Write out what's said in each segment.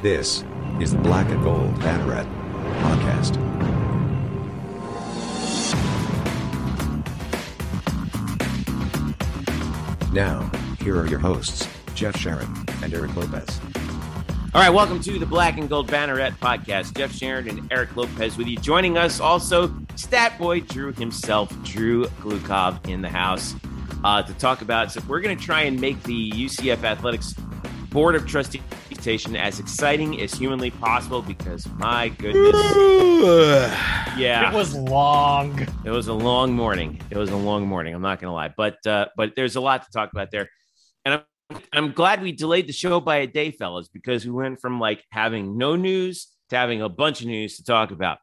This is the Black and Gold Banneret podcast. Now, here are your hosts, Jeff Sharon and Eric Lopez. All right, welcome to the Black and Gold Banneret podcast. Jeff Sharon and Eric Lopez with you. Joining us also, Stat Boy Drew himself, Drew Glukov in the house uh, to talk about. So we're going to try and make the UCF Athletics Board of Trustees presentation as exciting as humanly possible because my goodness, yeah, It was long. it was a long morning. It was a long morning. I'm not going to lie, but uh, but there's a lot to talk about there, and I'm I'm glad we delayed the show by a day, fellas, because we went from like having no news to having a bunch of news to talk about.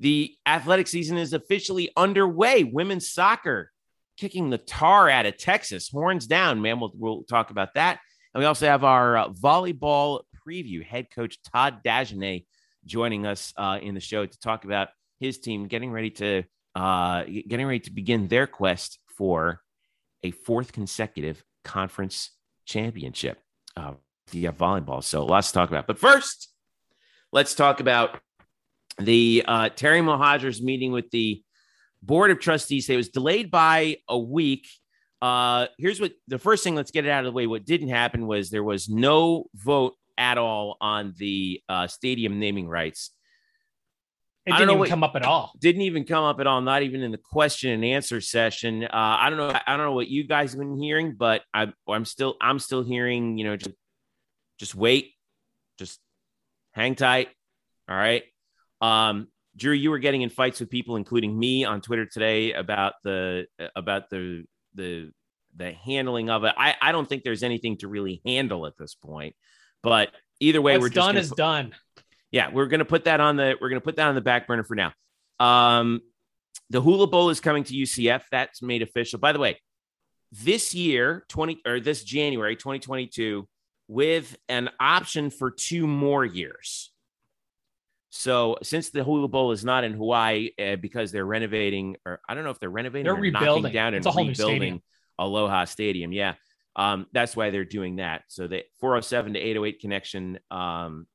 The athletic season is officially underway. Women's soccer kicking the tar out of Texas. Horns down, man. We'll we'll talk about that. And we also have our uh, volleyball preview. Head coach Todd Dagenais joining us uh, in the show to talk about his team getting ready to uh, getting ready to begin their quest for a fourth consecutive conference championship uh, via volleyball. So lots to talk about. But first, let's talk about the uh, Terry Mohajir's meeting with the board of trustees. It was delayed by a week. Uh, here's what the first thing. Let's get it out of the way. What didn't happen was there was no vote at all on the uh, stadium naming rights. It didn't even what- come up at all. Didn't even come up at all. Not even in the question and answer session. Uh, I don't know. I don't know what you guys have been hearing, but I, I'm still I'm still hearing. You know, just just wait, just hang tight. All right. Um, Drew, you were getting in fights with people, including me, on Twitter today about the about the the the handling of it. I, I don't think there's anything to really handle at this point. But either way, What's we're just done is put- done. yeah, we're gonna put that on the we're gonna put that on the back burner for now. Um, the Hula Bowl is coming to UCF. That's made official. By the way, this year, 20 or this January 2022, with an option for two more years. So since the Hula Bowl is not in Hawaii uh, because they're renovating, or I don't know if they're renovating, They're or knocking rebuilding. down and It's a rebuilding. Aloha Stadium. Yeah, um, that's why they're doing that. So the 407 to 808 connection um,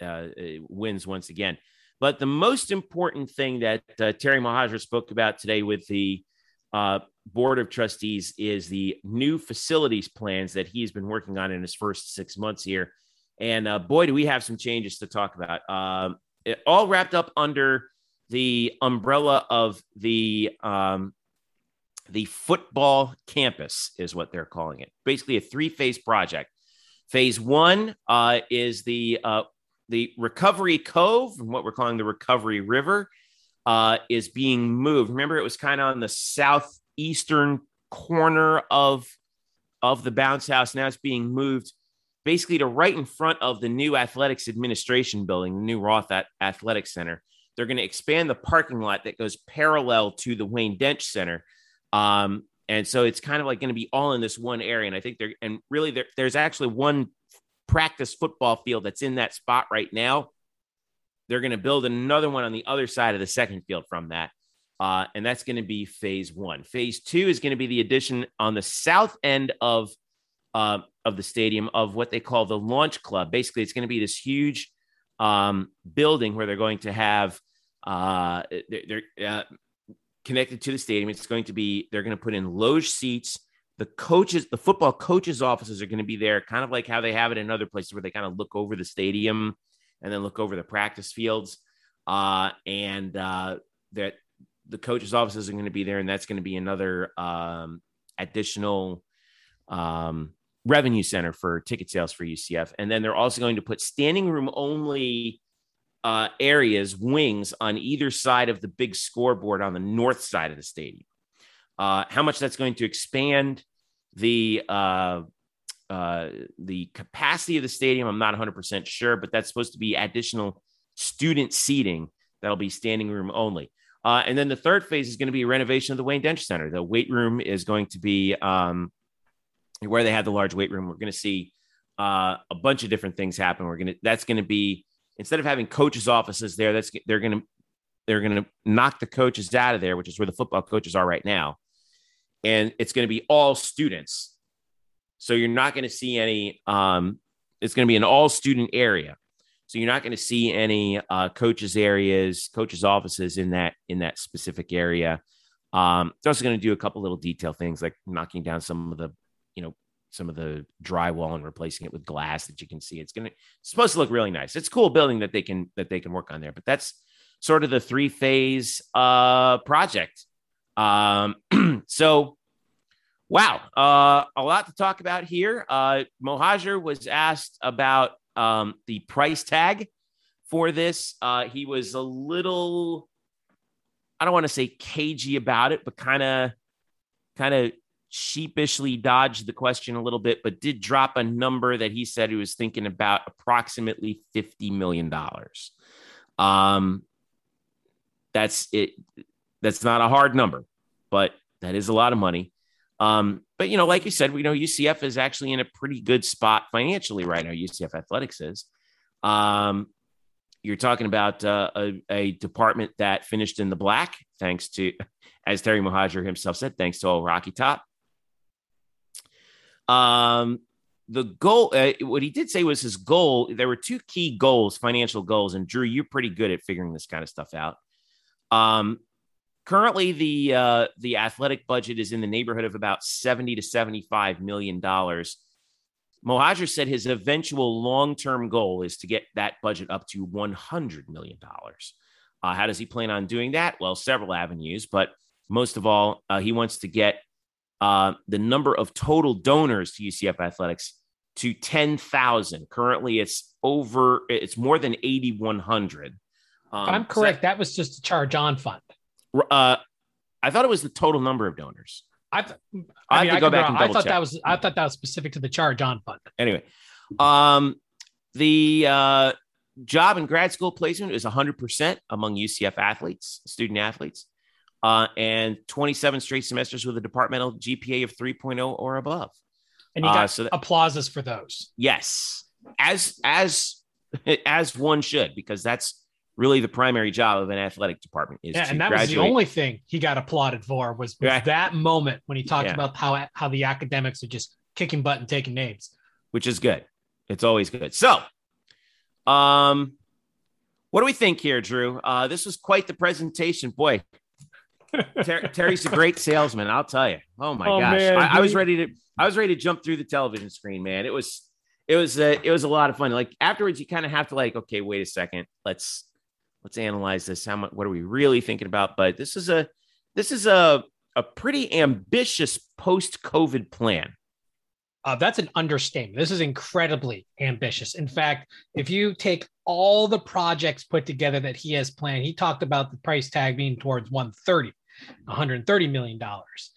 uh, uh, wins once again. But the most important thing that uh, Terry Mohajir spoke about today with the uh, board of trustees is the new facilities plans that he's been working on in his first six months here. And uh, boy, do we have some changes to talk about. Um, it all wrapped up under the umbrella of the um, the football campus is what they're calling it. Basically, a three phase project. Phase one uh, is the uh, the Recovery Cove, and what we're calling the Recovery River, uh, is being moved. Remember, it was kind of on the southeastern corner of of the bounce house. Now it's being moved basically to right in front of the new athletics administration building, the new Roth At- Athletic Center. They're going to expand the parking lot that goes parallel to the Wayne Densch Center. Um, and so it's kind of like going to be all in this one area. And I think there, and really there, there's actually one practice football field that's in that spot right now. They're going to build another one on the other side of the second field from that. Uh, and that's going to be phase one. Phase two is going to be the addition on the south end of uh, of the stadium of what they call the launch club. Basically, it's going to be this huge um, building where they're going to have uh, they're, they're uh, connected to the stadium. It's going to be they're going to put in loge seats. The coaches, the football coaches' offices are going to be there, kind of like how they have it in other places where they kind of look over the stadium and then look over the practice fields. Uh, and uh, that the coaches' offices are going to be there, and that's going to be another um, additional um, revenue center for ticket sales for UCF. And then they're also going to put standing room only uh, areas, wings on either side of the big scoreboard on the north side of the stadium. Uh, how much that's going to expand the uh, uh, the capacity of the stadium, I'm not 100% sure, but that's supposed to be additional student seating that'll be standing room only. Uh, and then the third phase is going to be a renovation of the Wayne Densch Center. The weight room is going to be um, where they have the large weight room. We're going to see uh, a bunch of different things happen. We're going to that's going to be instead of having coaches' offices there, that's they're going to they're going to knock the coaches out of there, which is where the football coaches are right now, and it's going to be all students. So you're not going to see any. Um, it's going to be an all student area. So you're not going to see any uh, coaches areas, coaches offices in that in that specific area. Um, it's also going to do a couple little detail things like knocking down some of the, you know, some of the drywall and replacing it with glass that you can see. It's going to supposed to look really nice. It's a cool building that they can that they can work on there. But that's sort of the three phase uh, project. Um, so Wow, uh, a lot to talk about here. Uh, Mohajir was asked about um, the price tag for this. Uh, he was a little, I don't want to say cagey about it, but kind of, kind of sheepishly dodged the question a little bit, but did drop a number that he said he was thinking about approximately fifty million dollars. Um, that's it. That's not a hard number, but that is a lot of money. Um, but you know, like you said, we know UCF is actually in a pretty good spot financially right now. UCF athletics is. Um, you're talking about uh, a, a, department that finished in the black, thanks to, as Terry Mohajir himself said, thanks to old Rocky Top. Um, the goal, uh, what he did say was his goal. There were two key goals, financial goals, and Drew, you're pretty good at figuring this kind of stuff out. Um, Currently, the uh, the athletic budget is in the neighborhood of about seventy to seventy five million dollars. Mohajir said his eventual long term goal is to get that budget up to one hundred million dollars. Uh, how does he plan on doing that? Well, several avenues, but most of all, uh, he wants to get uh, the number of total donors to UCF athletics to 10,000. Currently, it's over, it's more than 8,100. Um, I'm correct. So that, that, was just a charge on fund. Uh, I thought it was the total number of donors. I, th- I, I mean, have to I go back and double I thought check. that was I thought that was specific to the charge on fund. Anyway, um, the uh, job and grad school placement is 100% among UCF athletes, student athletes, uh, and 27 straight semesters with a departmental GPA of 3.0 or above. And you got uh, so that, applauses for those. Yes, as as as one should, because that's really the primary job of an athletic department is yeah, and that graduate. was the only thing he got applauded for was, was yeah. that moment when he talked yeah. about how how the academics are just kicking butt and taking names which is good it's always good so um what do we think here drew uh this was quite the presentation boy Ter- terry's a great salesman i'll tell you oh my oh, gosh man, I, I was ready to i was ready to jump through the television screen man it was it was a, it was a lot of fun. Like afterwards, you kind of have to like, okay, wait a second, let's let's analyze this. How much? What are we really thinking about? But this is a this is a a pretty ambitious post COVID plan. Uh, that's an understatement. This is incredibly ambitious. In fact, if you take all the projects put together that he has planned, he talked about the price tag being towards 130, 130 million dollars.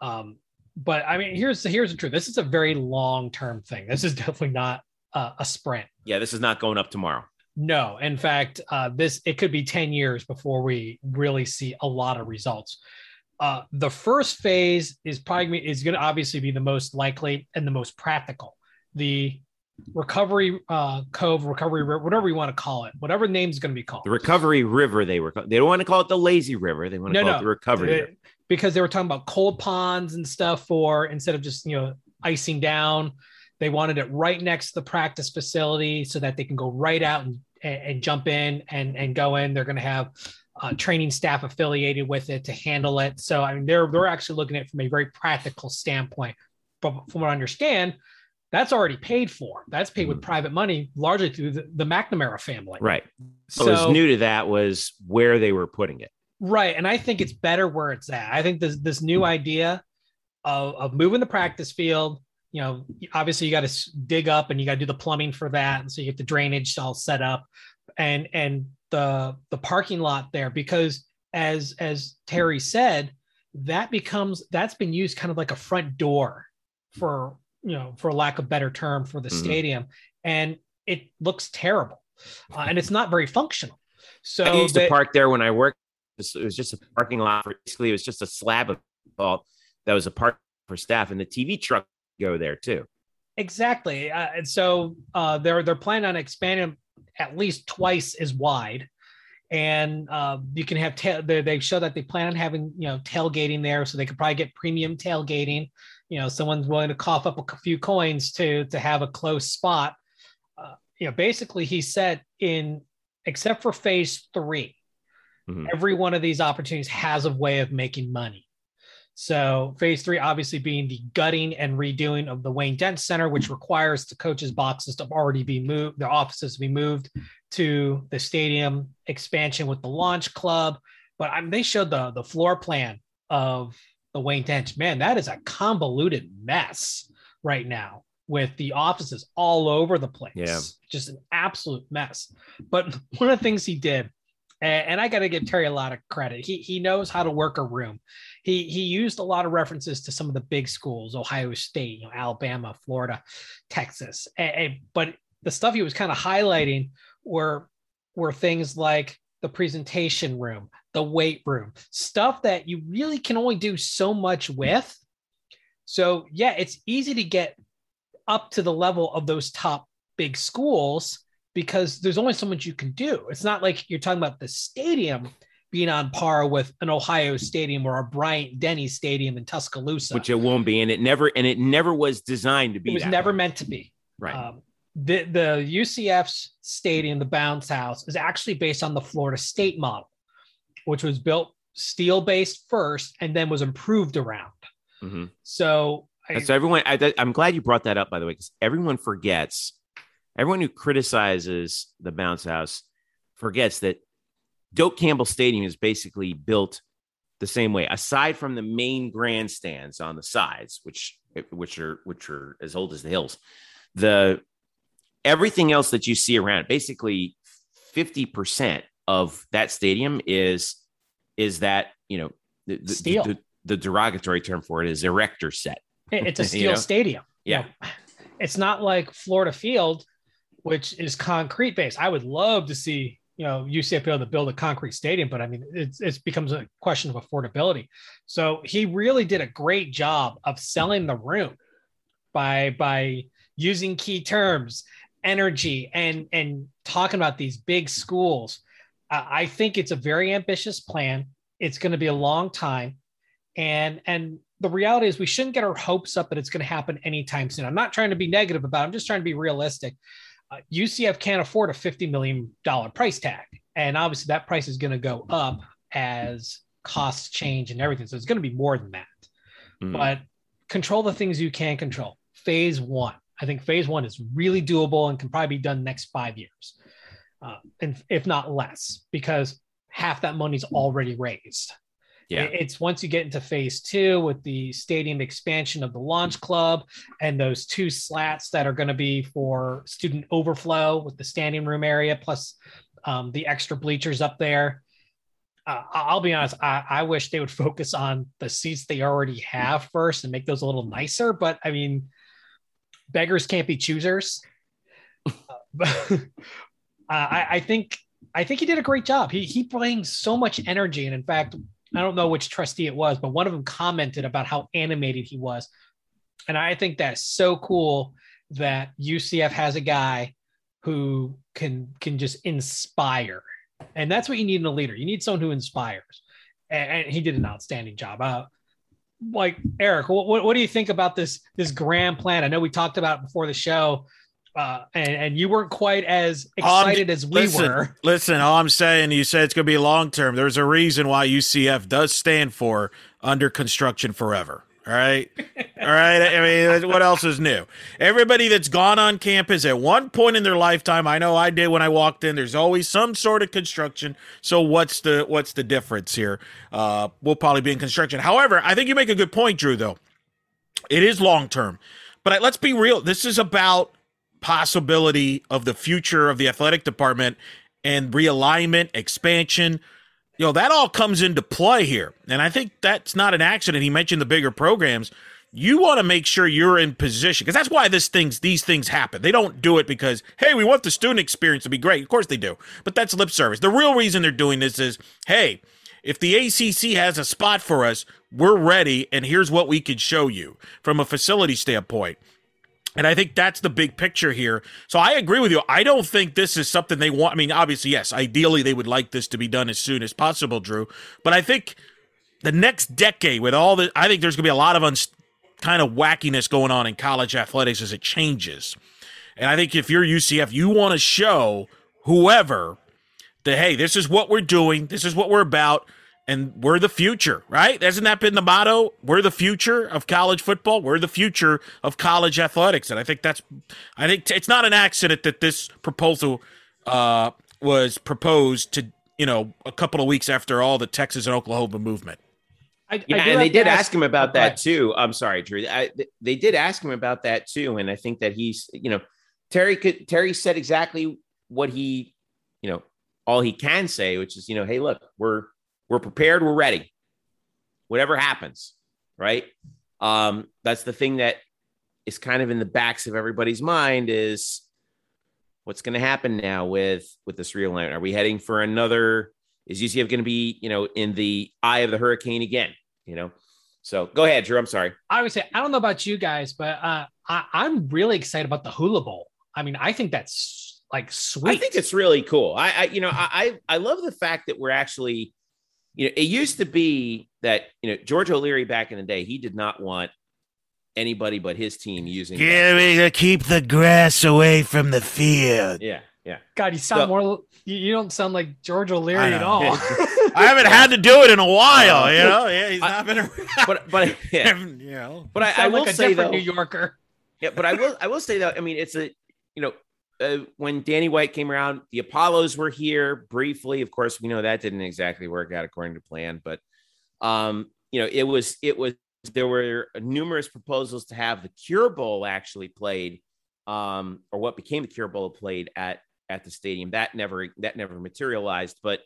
Um, but I mean, here's here's the truth. This is a very long term thing. This is definitely not uh, a sprint. Yeah, this is not going up tomorrow. No, in fact, uh, this it could be ten years before we really see a lot of results. Uh, the first phase is probably is going to obviously be the most likely and the most practical. The recovery uh, cove, recovery river, whatever you want to call it, whatever the name is going to be called. The recovery river. They were. They don't want to call it the lazy river. They want to no, call no, it the recovery. It, because they were talking about cold ponds and stuff for instead of just you know icing down. They wanted it right next to the practice facility so that they can go right out and and, and jump in and, and go in. They're going to have uh, training staff affiliated with it to handle it. So I mean, they're they're actually looking at it from a very practical standpoint. But from what I understand, that's already paid for. That's paid with mm. private money, largely through the, the McNamara family. Right. So, so was new to that was where they were putting it. Right, and I think it's better where it's at. I think this this new idea of, of moving the practice field, you know, obviously you got to dig up and you got to do the plumbing for that. And so you get the drainage all set up and, and the, the parking lot there, because as, as Terry said, that becomes, that's been used kind of like a front door for, you know, for lack of better term for the mm-hmm. stadium. And it looks terrible uh, and it's not very functional. So I used that, to park there when I worked. It was just a parking lot. For, basically, it was just a slab of fault that was a park for staff, and the TV truck go there too. Exactly, uh, and so uh, they're they're planning on expanding at least twice as wide, and uh, you can have ta- they, they show that they plan on having you know tailgating there, so they could probably get premium tailgating. You know, someone's willing to cough up a few coins to to have a close spot. Uh, you know, basically he said in except for phase 3 Mhm. every one of these opportunities has a way of making money. So phase three, obviously being the gutting and redoing of the Wayne Densch Center, which requires the coaches' boxes to already be moved, their offices to be moved to the stadium expansion with the launch club. But I mean, they showed the the floor plan of the Wayne Densch. Man, that is a convoluted mess right now with the offices all over the place. Yeah. Just an absolute mess. But one of the things he did, and, and I got to give Terry a lot of credit. He he knows how to work a room. He he used a lot of references to some of the big schools, Ohio State, you know, Alabama, Florida, Texas. And, and- but the stuff he was kind of highlighting were were things like the presentation room, the weight room, stuff that you really can only do so much with. So yeah, it's easy to get up to the level of those top big schools because there's only so much you can do. It's not like you're talking about the stadium being on par with an Ohio Stadium or a Bryant Denny Stadium in Tuscaloosa. which it won't be, and it never and it never was designed to be. it was never way. meant to be. right. Um, the the UCF's stadium, the Bounce House, is actually based on the Florida State model, which was built steel based first and then was improved around. Mhm. So I- So everyone, I, I'm glad you brought that up, by the way, because everyone forgets. Everyone who criticizes the bounce house forgets that Doak Campbell Stadium is basically built the same way, aside from the main grandstands on the sides, which which are which are as old as the hills. The everything else that you see around, basically 50% of that stadium is is that you know the, the- the- the derogatory term for it is erector set. It's a You steel know? stadium. You Yeah. know, it's not like Florida Field, which is concrete based. I would love to see, you know, UCF be able to build a concrete stadium, but I mean, it's it becomes a question of affordability. So he really did a great job of selling the room by by using key terms, energy, and and talking about these big schools. Uh, I think it's a very ambitious plan. It's going to be a long time. And and the reality is we shouldn't get our hopes up that it's going to happen anytime soon. I'm not trying to be negative about it. I'm just trying to be realistic. Uh, ucf can't afford a 50 million dollar price tag. And obviously that price is going to go up as costs change and everything. So it's going to be more than that. Mhm. but control the things you can control. Phase one i think phase one is really doable and can probably be done next five years uh, and if not less because half that money's already raised Yeah. It's once you get into phase two with the stadium expansion of the launch club and those two slats that are going to be for student overflow with the standing room area plus um, the extra bleachers up there. Uh, I'll be honest, I, I wish they would focus on the seats they already have first and make those a little nicer. But I mean, beggars can't be choosers. Uh, uh, I, I think I think he did a great job. He he brings so much energy, and in fact, I don't know which trustee it was, but one of them commented about how animated he was. And I think that's so cool that UCF has a guy who can can just inspire. And that's what you need in a leader. You need someone who inspires. And, and he did an outstanding job. Uh, like Eric, what, what, what do you think about this this grand plan? I know we talked about it before the show, uh, and, and you weren't quite as excited as we listen, were. Listen, all I'm saying, you said it's going to be long term. There's a reason why UCF does stand for under construction forever. All right. All right. I mean, what else is new? Everybody that's gone on campus at one point in their lifetime, I know I did when I walked in, there's always some sort of construction. So what's the what's the difference here? Uh, we'll probably be in construction. However, I think you make a good point, Drew, though. It is long term. But I- let's be real. This is about possibility of the future of the athletic department and realignment, expansion. You know, that all comes into play here. And I think that's not an accident. He mentioned the bigger programs. You want to make sure you're in position because that's why this things these things happen. They don't do it because hey, we want the student experience to be great. Of course they do, but that's lip service. The real reason they're doing this is hey, if the ACC has a spot for us, we're ready, and here's what we could show you from a facility standpoint. And I think that's the big picture here. So I agree with you. I don't think this is something they want. I mean, obviously, yes, ideally they would like this to be done as soon as possible, Drew. But I think the next decade, with all the, I think there's going to be a lot of uns kind of wackiness going on in college athletics as it changes. And I think if you're UCF, you want to show whoever that hey, this is what we're doing, this is what we're about, and we're the future, right? Hasn't that been the motto? We're the future of college football. We're the future of college athletics, and I think that's, I think it's not an accident that this proposal uh, was proposed to you know a couple of weeks after all the Texas and Oklahoma movement. I, Yeah, I do and they did ask him about that ahead. too. I'm sorry, Drew. I, they did ask him about that too, and I think that he's, you know, Terry could Terry said exactly what he, you know, all he can say, which is, you know, hey, look, we're we're prepared, we're ready, whatever happens, right? Um, that's the thing that is kind of in the backs of everybody's mind is what's going to happen now with with this realignment. Are we heading for another? Is UCF going to be, you know, in the eye of the hurricane again? You know, so go ahead, Drew. I'm sorry. I would say I don't know about you guys, but uh, I, I'm really excited about the Hula Bowl. I mean, I think that's like sweet. I think it's really cool. I, I you know, I, I I love the fact that we're actually, you know, it used to be that you know George O'Leary back in the day, he did not want anybody but his team using. that. Give me to keep the grass away from the field. Yeah, yeah. God, you sound So- more. You, you don't sound like George O'Leary at all. I haven't had to do it in a while, Uh, you know. Yeah, he's I- not been around. but but yeah, you know. but I, I will like a say different though, New Yorker. Yeah, but I will I will say that I mean it's a you know uh, when Danny White came around, the Apollos were here briefly. Of course, we know that didn't exactly work out according to plan, but um, you know it was it was there were numerous proposals to have the Cure Bowl actually played, um, or what became the Cure Bowl played at at the stadium. That never that never materialized, but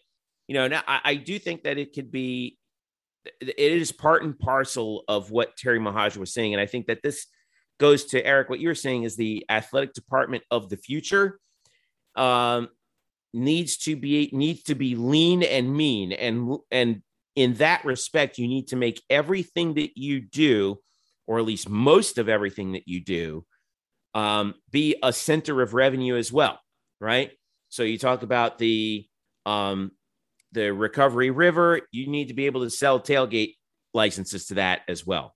you know now I, I do think that it could be it is part and parcel of what Terry Mahaj was saying, and I think that this goes to Eric. What you're saying is the athletic department of the future um, needs to be needs to be lean and mean, and and in that respect, you need to make everything that you do, or at least most of everything that you do, um, be a center of revenue as well, right? So you talk about the um, the Recovery River, you need to be able to sell tailgate licenses to that as well.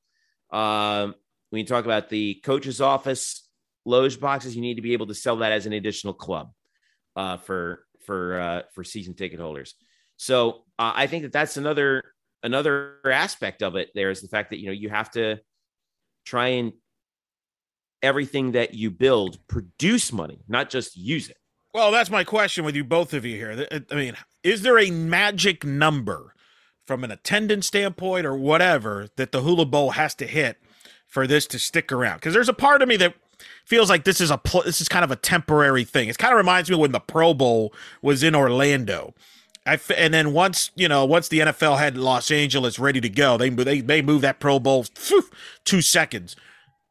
Um, when you talk about the coach's office loge boxes, you need to be able to sell that as an additional club uh, for for uh, for season ticket holders. So uh, I think that that's another another aspect of it. There is the fact that you know you have to try and everything that you build produce money, not just use it. Well, that's my question with you both of you here. I mean, is there a magic number from an attendance standpoint or whatever that the Hula Bowl has to hit for this to stick around? Because there's a part of me that feels like this is a pl- this is kind of a temporary thing. It kind of reminds me when the Pro Bowl was in Orlando. I f- and then once you know once the NFL had Los Angeles ready to go, they they they moved that Pro Bowl phew, two seconds.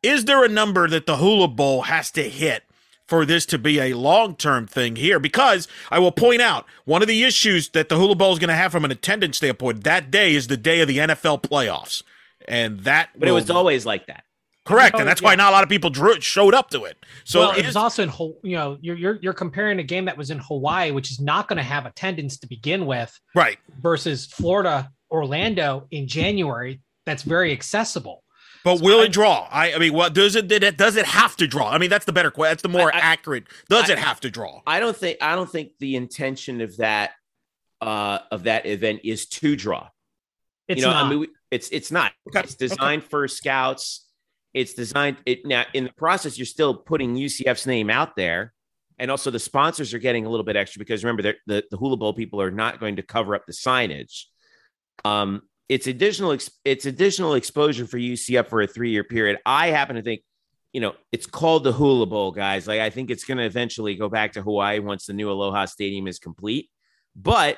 Is there a number that the Hula Bowl has to hit for this to be a long term thing here? Because I will point out one of the issues that the Hula Bowl is going to have from an attendance standpoint that day is the day of the NFL playoffs, and that But it was always like that. correct, Oh, and that's why not a lot of people drew, showed up to it. So well, it is- was also in Haw- you know you're you're you're comparing a game that was in Hawaii, which is not going to have attendance to begin with, right. versus Florida, Orlando in January. That's very accessible. But will it draw? I, I mean, what does it, did it? Does it have to draw? I mean, that's the better question. That's the more I- I- accurate. Does I- it have to draw? I don't think I don't think the intention of that uh of that event is to draw. It's you know, not. I mean, we- it's it's not. Okay, It's designed for scouts. It's designed it now in the process. You're still putting UCF's name out there, and also the sponsors are getting a little bit extra because remember the the Hula Bowl people are not going to cover up the signage. Um, it's additional it's additional exposure for UCF for a three year period. I happen to think, you know, it's called the Hula Bowl, guys. Like I think it's going to eventually go back to Hawaii once the new Aloha Stadium is complete, but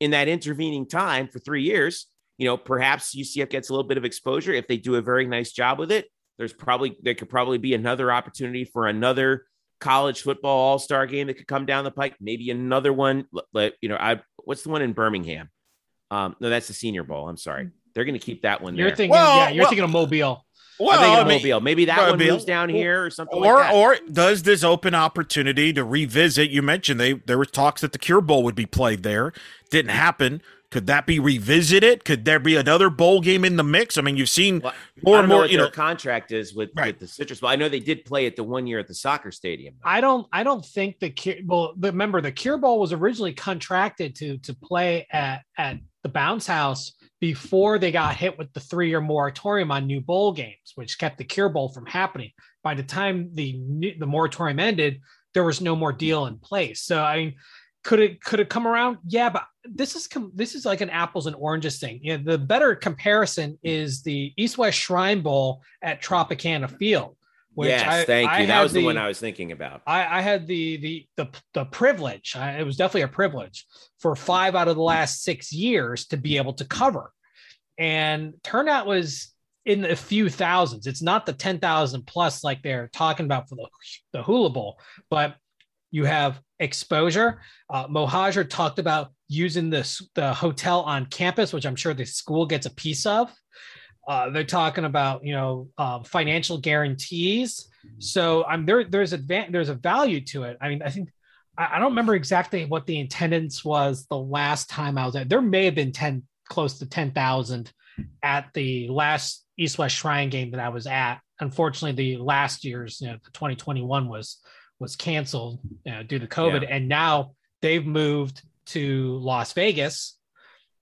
in that intervening time for three years, you know, perhaps UCF gets a little bit of exposure. If they do a very nice job with it, there's probably there could probably be another opportunity for another college football all star game that could come down the pike. Maybe another one. Like you know, I what's the one in Birmingham? Um, no, that's the Senior Bowl. I'm sorry, they're going to keep that one you're thinking, Well, yeah, you're well- thinking of Mobile. Well, I'm thinking I of mean, Mobile. Maybe that one moves down here or something or like that. or does this open opportunity to revisit? You mentioned they there were talks that the Cure Bowl would be played there. Didn't happen. Could that be revisited? Could there be another bowl game in the mix? I mean, you've seen Well, more I and don't know more. what You their know, contract is with, Right. with the Citrus Bowl. I know they did play it the one year at the soccer stadium. though. I don't I don't think the Cure well remember the Cure Bowl was originally contracted to to play at at the Bounce House before they got hit with the three year moratorium on new bowl games, which kept the Cure Bowl from happening. By the time the the moratorium ended, there was no more deal in place. So I mean, could it could it come around? Yeah, but this is com- this is like an apples and oranges thing. You know, the better comparison is the East West Shrine Bowl at Tropicana Field. which yes, I- thank I you. That was the, one I was thinking about. I, I had the the the the privilege. I, it was definitely a privilege for five out of the last six years to be able to cover, and turnout was in the few thousands. It's not the ten thousand plus like they're talking about for the the Hula Bowl, but you have exposure. Uh, Mohajir talked about using this the hotel on campus, which I'm sure the school gets a piece of. Uh, they're talking about you know uh, financial guarantees. So I'm there. There's advan- There's a value to it. I mean, I think I, I don't remember exactly what the attendance was the last time I was there. There may have been ten, close to ten thousand, at the last East West Shrine game that I was at. Unfortunately, the last year's, you know, the 2021 was was canceled you know, due to COVID, Yeah. and now they've moved to Las Vegas,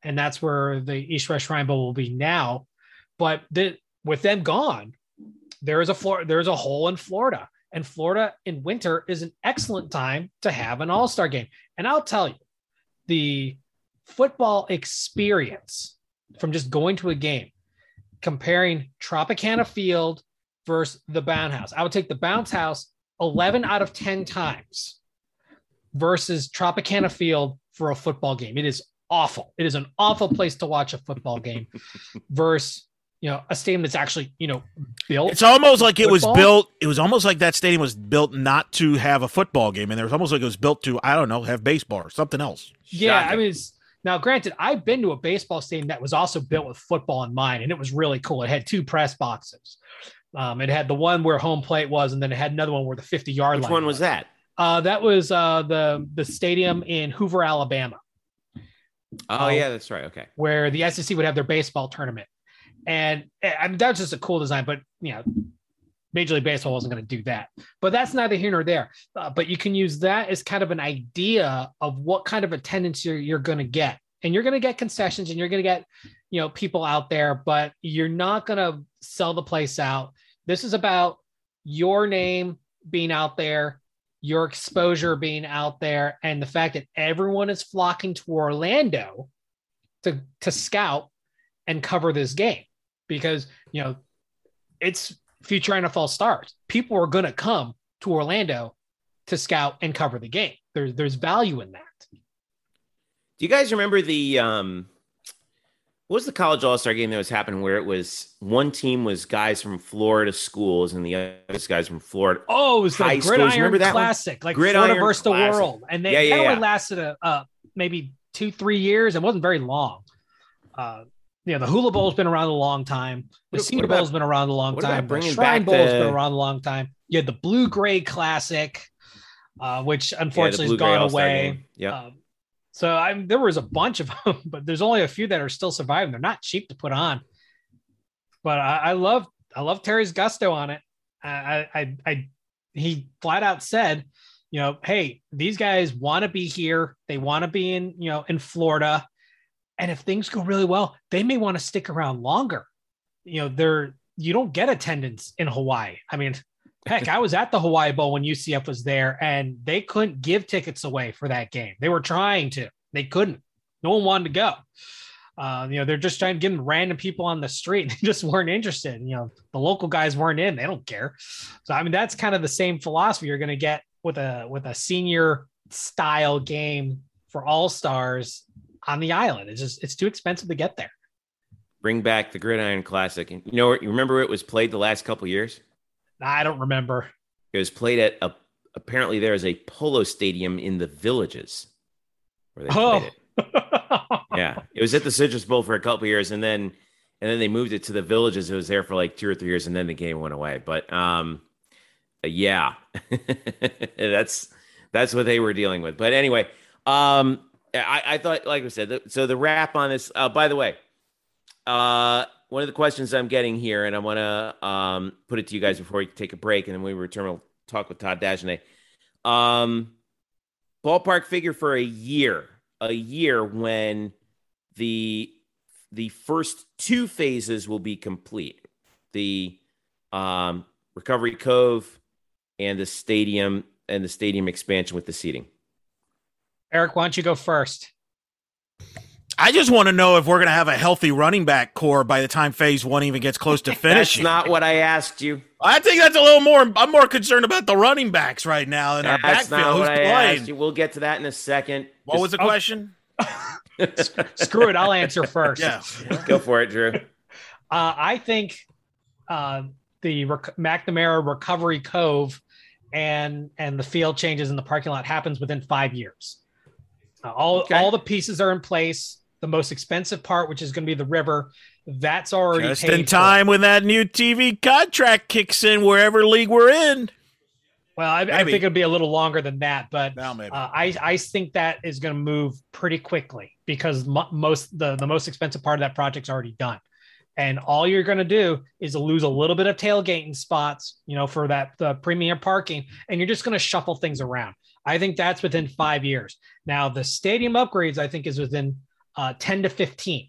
and that's where the East West Shrine Bowl will be now. But the, with them gone, there is a Flor- there is a hole in Florida, and Florida in winter is an excellent time to have an All Star game. And I'll tell you, the football experience from just going to a game, comparing Tropicana Field versus the Bounce House. I would take the Bounce House 11 out of 10 times versus Tropicana Field for a football game. It is awful. It is an awful place to watch a football game versus you know a stadium that's actually you know built. It's almost like it was built. It was almost like that stadium was built not to have a football game, and there was almost like it was built to I don't know have baseball or something else. Yeah, I mean, it's, now granted, I've been to a baseball stadium that was also built with football in mind, and it was really cool. It had two press boxes. Um, it had the one where home plate was, and then it had another one where the 50 yard line. Which one was that? Uh, that was uh, the the stadium in Hoover, Alabama, Oh, Oh. yeah, that's right. Okay. where the SEC would have their baseball tournament. And eh, I mean, that was just a cool design, but you know, Major League Baseball wasn't going to do that. But that's neither here nor there. Uh, but you can use that as kind of an idea of what kind of attendance you're, you're going to get. And you're going to get concessions and you're going to get, you know, people out there, but you're not going to sell the place out. This is about your name being out there, your exposure being out there, and the fact that everyone is flocking to Orlando to to scout and cover this game because you know it's future NFL stars. People are going to come to Orlando to scout and cover the game. There's there's value in that. Do you guys remember the um what was the college all-star game that was happening where it was one team was guys from Florida schools and the other was guys from Florida? Oh, it was the. Gridiron Remember that one? Classic, like Gridiron Florida versus the world, and they Yeah, yeah, that only yeah. lasted a uh, maybe two three years. It wasn't very long. Uh, you know, the Hula Bowl's been around a long time. The Senior Bowl's been around a long time. The Shrine Bowl's the- been around a long time. You had the Blue Gray Classic, uh, which unfortunately has gone away. Yeah. Um, so I'm there was a bunch of them, but there's only a few that are still surviving. They're not cheap to put on. But I, I love I love Terry's gusto on it. I, I I he flat out said, you know, hey, these guys want to be here. They want to be in, you know, in Florida. And if things go really well, they may want to stick around longer. You know, they're you don't get attendance in Hawaii. I mean, heck, I was at the Hawaii Bowl when UCF was there, and they couldn't give tickets away for that game. They were trying to, they couldn't. No one wanted to go. Uh, you know, they're just trying to give random people on the street. They just weren't interested. You know, the local guys weren't in. They don't care. So I mean, that's kind of the same philosophy you're going to get with a with a senior style game for all stars on the island. It's just it's too expensive to get there. Bring back the Gridiron Classic. And you know, you remember it was played the last couple years? I don't remember. It was played at a apparently there is a polo stadium in the villages where they Oh. played it. Yeah, it was at the Citrus Bowl for a couple years, and then and then they moved it to the villages. It was there for like two or three years, and then the game went away. But um, yeah, that's that's what they were dealing with. But anyway, um, I, I thought, like I said, the, so the wrap on this. Uh, by the way, uh, one of the questions I'm getting here, and I want to um, put it to you guys before we take a break, and then we return. We'll talk with Todd Dagenais. Um, ballpark figure for a year, a year when the the first two phases will be complete. The um, Recovery Cove and the stadium and the stadium expansion with the seating. Eric, why don't you go first? I just want to know if we're going to have a healthy running back core by the time phase one even gets close to finishing. That's not what I asked you. I think that's a little more. I'm more concerned about the running backs right now than our backfield. not Who's what I playing? asked you. We'll get to that in a second. What was the Oh. question? Screw it, I'll answer first. Yeah. Go for it, Drew. Uh, I think uh, the Rec- McNamara Recovery Cove and and the field changes in the parking lot happens within five years. Uh, all Okay. all the pieces are in place. The most expensive part, which is going to be the river, that's already Just paid in for. time when that new TV contract kicks in, wherever league we're in. Well, I, I think it'll be a little longer than that, but. Uh, I I think that is going to move pretty quickly because mo- most the the most expensive part of that project's already done, and all you're going to do is lose a little bit of tailgating spots, you know, for that the premier parking, and you're just going to shuffle things around. I think that's within five years. Now the stadium upgrades, I think, is within uh, ten to fifteen.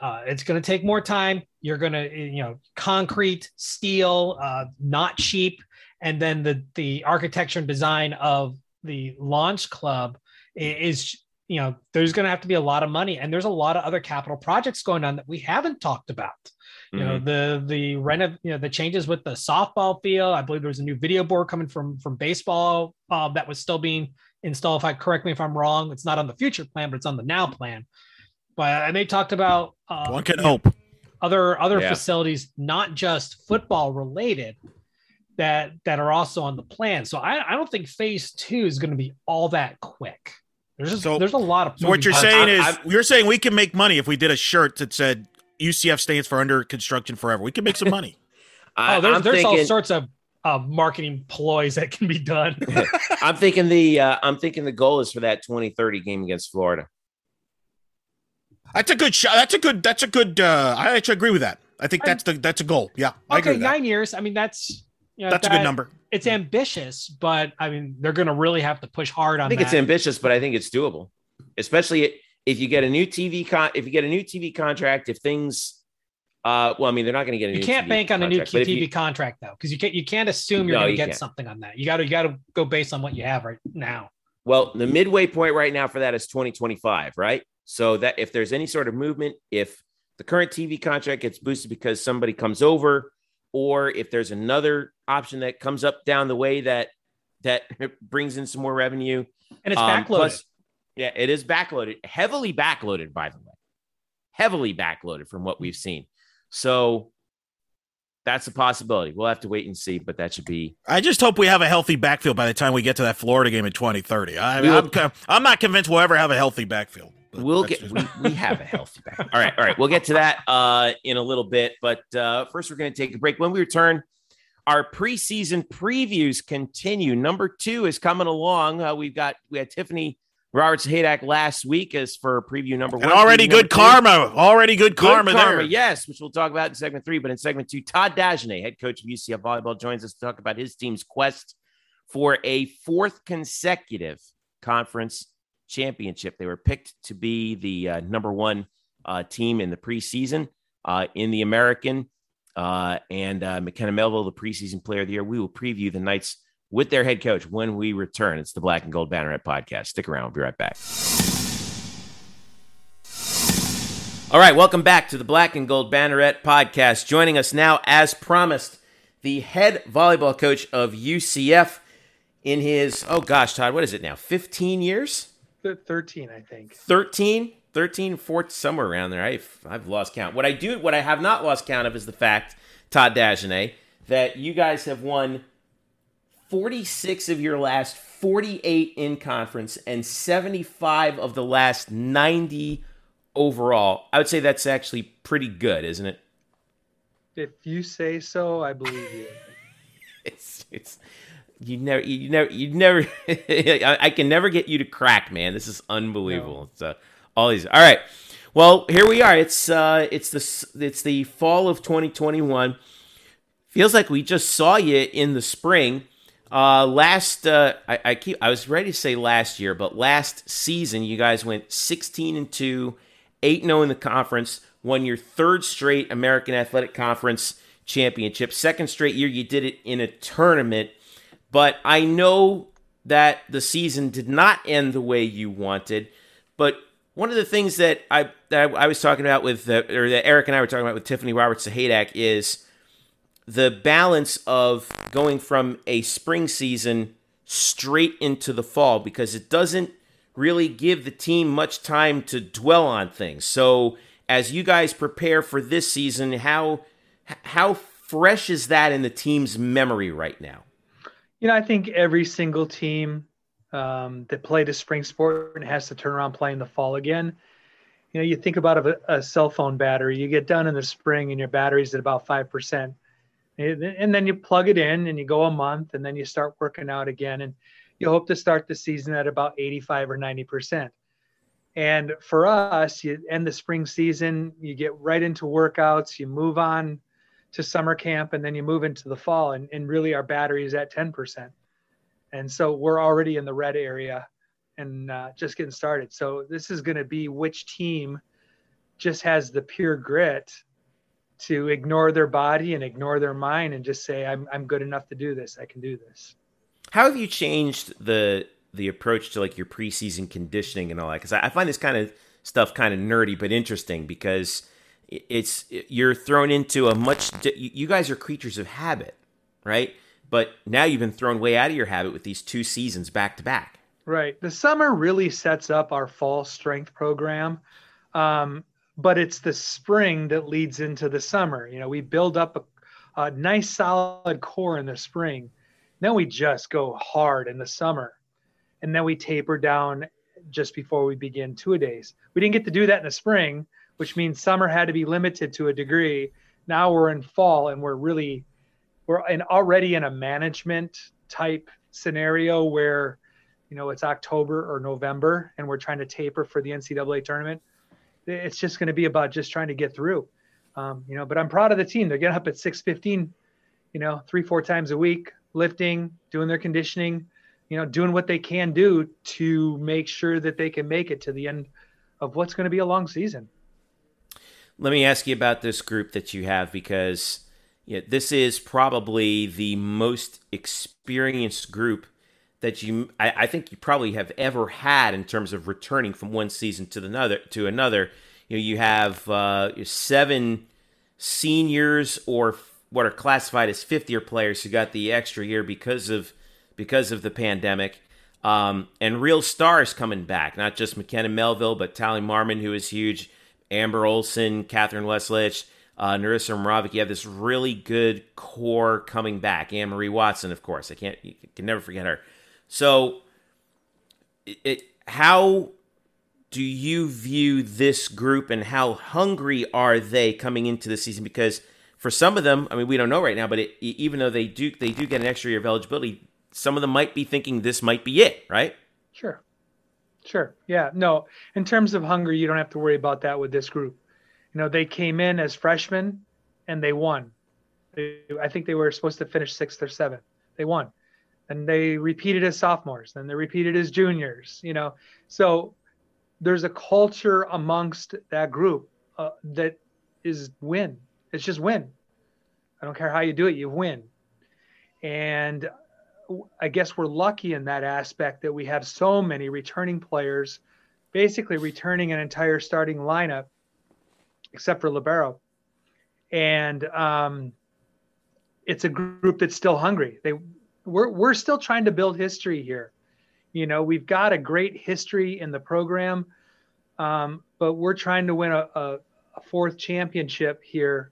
Uh, it's going to take more time. You're going to, you know, concrete, steel, uh, not cheap, and then the the architecture and design of the launch club is, you know, there's going to have to be a lot of money, and there's a lot of other capital projects going on that we haven't talked about. You know, Mhm. the the renov, you know, the changes with the softball field. I believe there was a new video board coming from from baseball uh, that was still being installed. If I correct me if I'm wrong, it's not on the future plan, but it's on the now plan. But and they talked about uh, One can you know, hope. other other Yeah. facilities, not just football related, that that are also on the plan. So I, I don't think phase two is going to be all that quick. There's just So- there's a lot of So what you're parts. saying I- is you're saying we can make money if we did a shirt that said UCF stands for under construction forever. We can make some money. I, oh, there's I'm there's all sorts of uh, marketing ploys that can be done. I'm thinking the uh, I'm thinking the goal is for that 2030 game against Florida. That's a good shot. That's a good. That's a good. Uh, I actually agree with that. I think that's the that's a goal. Yeah, I agree okay, with that. nine years. I mean, that's you know, That's a good number. It's ambitious, but I mean, they're going to really have to push hard on I think that. it's ambitious, but I think it's doable, especially if you get a new TV con if you get a new TV contract. If things, uh, well, I mean, they're not going to get a you new can't TV bank on a new contract, but if TV you- contract though, because you can't you can't assume you're No, going to you get can't. something on that. You got to you got to go based on what you have right now. Well, the midway point right now for that is 2025, right? So that if there's any sort of movement, if the current TV contract gets boosted because somebody comes over, or if there's another option that comes up down the way that that brings in some more revenue, And it's um, backloaded. plus- yeah, it is backloaded, heavily backloaded, by the way, heavily backloaded from what we've seen. So that's a possibility. We'll have to wait and see, but that should be I just hope we have a healthy backfield by the time we get to that Florida game in 2030. I, will- I'm, I'm not convinced we'll ever have a healthy backfield. We'll get just- we, we have a healthy back. All right, all right. We'll get to that uh in a little bit, but uh first we're going to take a break. When we return, our preseason previews continue. Number two is coming along. Uh, we've got we had Tiffany Roberts Sahaydak last week as for preview number one. and already good two. karma. Already good Good karma, karma, there. yes, which we'll talk about in segment three. But in segment two, Todd Dagenais, head coach of UCF volleyball, joins us to talk about his team's quest for a fourth consecutive conference championship. They were picked to be the uh, number one uh, team in the preseason uh, in the American. Uh, and uh, McKenna Melville, the preseason player of the year. We will preview the Knights with their head coach when we return. It's the Black and Gold Banneret podcast. Stick around. We'll be right back. All right, welcome back to the Black and Gold Banneret podcast. Joining us now, as promised, the head volleyball coach of UCF in his, oh gosh, Todd, what is it now? 15 years? 13, I think. 13? 13, 14, somewhere around there. I've, I've lost count. What I do, what I have not lost count of is the fact, Todd Dagenais, that you guys have won 46 of your last 48 in conference and 75 of the last 90 overall. I would say that's actually pretty good, isn't it? If you say so, I believe you. It's it's You never, you never, you never. I, I can never get you to crack, man. This is unbelievable. No. It's uh, all these. All right. Well, here we are. It's uh, it's the it's the fall of 2021. Feels like we just saw you in the spring. Uh, last, uh, I, I keep, I was ready to say last year, but last season you guys went 16 and two, eight 0 in the conference, won your third straight American Athletic Conference championship. Second straight year you did it in a tournament, but I know that the season did not end the way you wanted. But one of the things that I that I was talking about with, uh, or that Eric and I were talking about with Tiffany Roberts Sahaydak is the balance of going from a spring season straight into the fall because it doesn't really give the team much time to dwell on things. So as you guys prepare for this season, how how fresh is that in the team's memory right now? You know, I think every single team um, that played a spring sport and has to turn around playing the fall again. You know, you think about a, a cell phone battery. You get done in the spring and your battery's at about five percent and then you plug it in and you go a month and then you start working out again and you hope to start the season at about 85 or 90 percent. And for us you end the spring season you get right into workouts you move on to summer camp and then you move into the fall and, and really our battery is at 10 percent. And so we're already in the red area and uh, just getting started. So this is going to be which team just has the pure grit to ignore their body and ignore their mind and just say I'm I'm good enough to do this. I can do this. How have you changed the the approach to like your preseason conditioning and all that? Because I, I find this kind of stuff kind of nerdy but interesting because it's you're thrown into a much you guys are creatures of habit, right? But now you've been thrown way out of your habit with these two seasons back to back. Right. The summer really sets up our fall strength program. Um, but it's the spring that leads into the summer. You know, we build up a, a nice solid core in the spring. Then we just go hard in the summer. And then we taper down just before we begin two a days. We didn't get to do that in the spring, which means summer had to be limited to a degree. Now we're in fall and we're really we're in already in a management type scenario where you know it's October or November and we're trying to taper for the NCAA tournament it's just going to be about just trying to get through. Um, you know, but I'm proud of the team. They're getting up at 6:15, you know, three four times a week, lifting, doing their conditioning, you know, doing what they can do to make sure that they can make it to the end of what's going to be a long season. Let me ask you about this group that you have because yeah, this is probably the most experienced group that you I, I, think you probably have ever had in terms of returning from one season to another to another. You know, you have uh, seven seniors or what are classified as fifth year players who got the extra year because of because of the pandemic. Um, and real stars coming back, not just McKenna Melville, but Tally Marmon, who is huge, Amber Olson, Catherine Leslich, uh, Narissa Moravec. You have this really good core coming back. Anne Marie Watson, of course. I can't, you can never forget her. So, it, how do you view this group and how hungry are they coming into the season? Because for some of them, I mean, we don't know right now, but it, even though they do they do get an extra year of eligibility, some of them might be thinking this might be it, right? Sure, sure, yeah. No, in terms of hunger, you don't have to worry about that with this group. You know, they came in as freshmen and they won. I think they were supposed to finish sixth or seventh. They won and they repeated as sophomores then they repeated as juniors you know. So there's a culture amongst that group uh, that is win. It's just win. I don't care how you do it you win. And i guess we're lucky in that aspect that we have so many returning players basically returning an entire starting lineup except for libero. And um, it's a group that's still hungry. They we're we're still trying to build history here. You know, we've got a great history in the program, um, but we're trying to win a, a, a fourth championship here,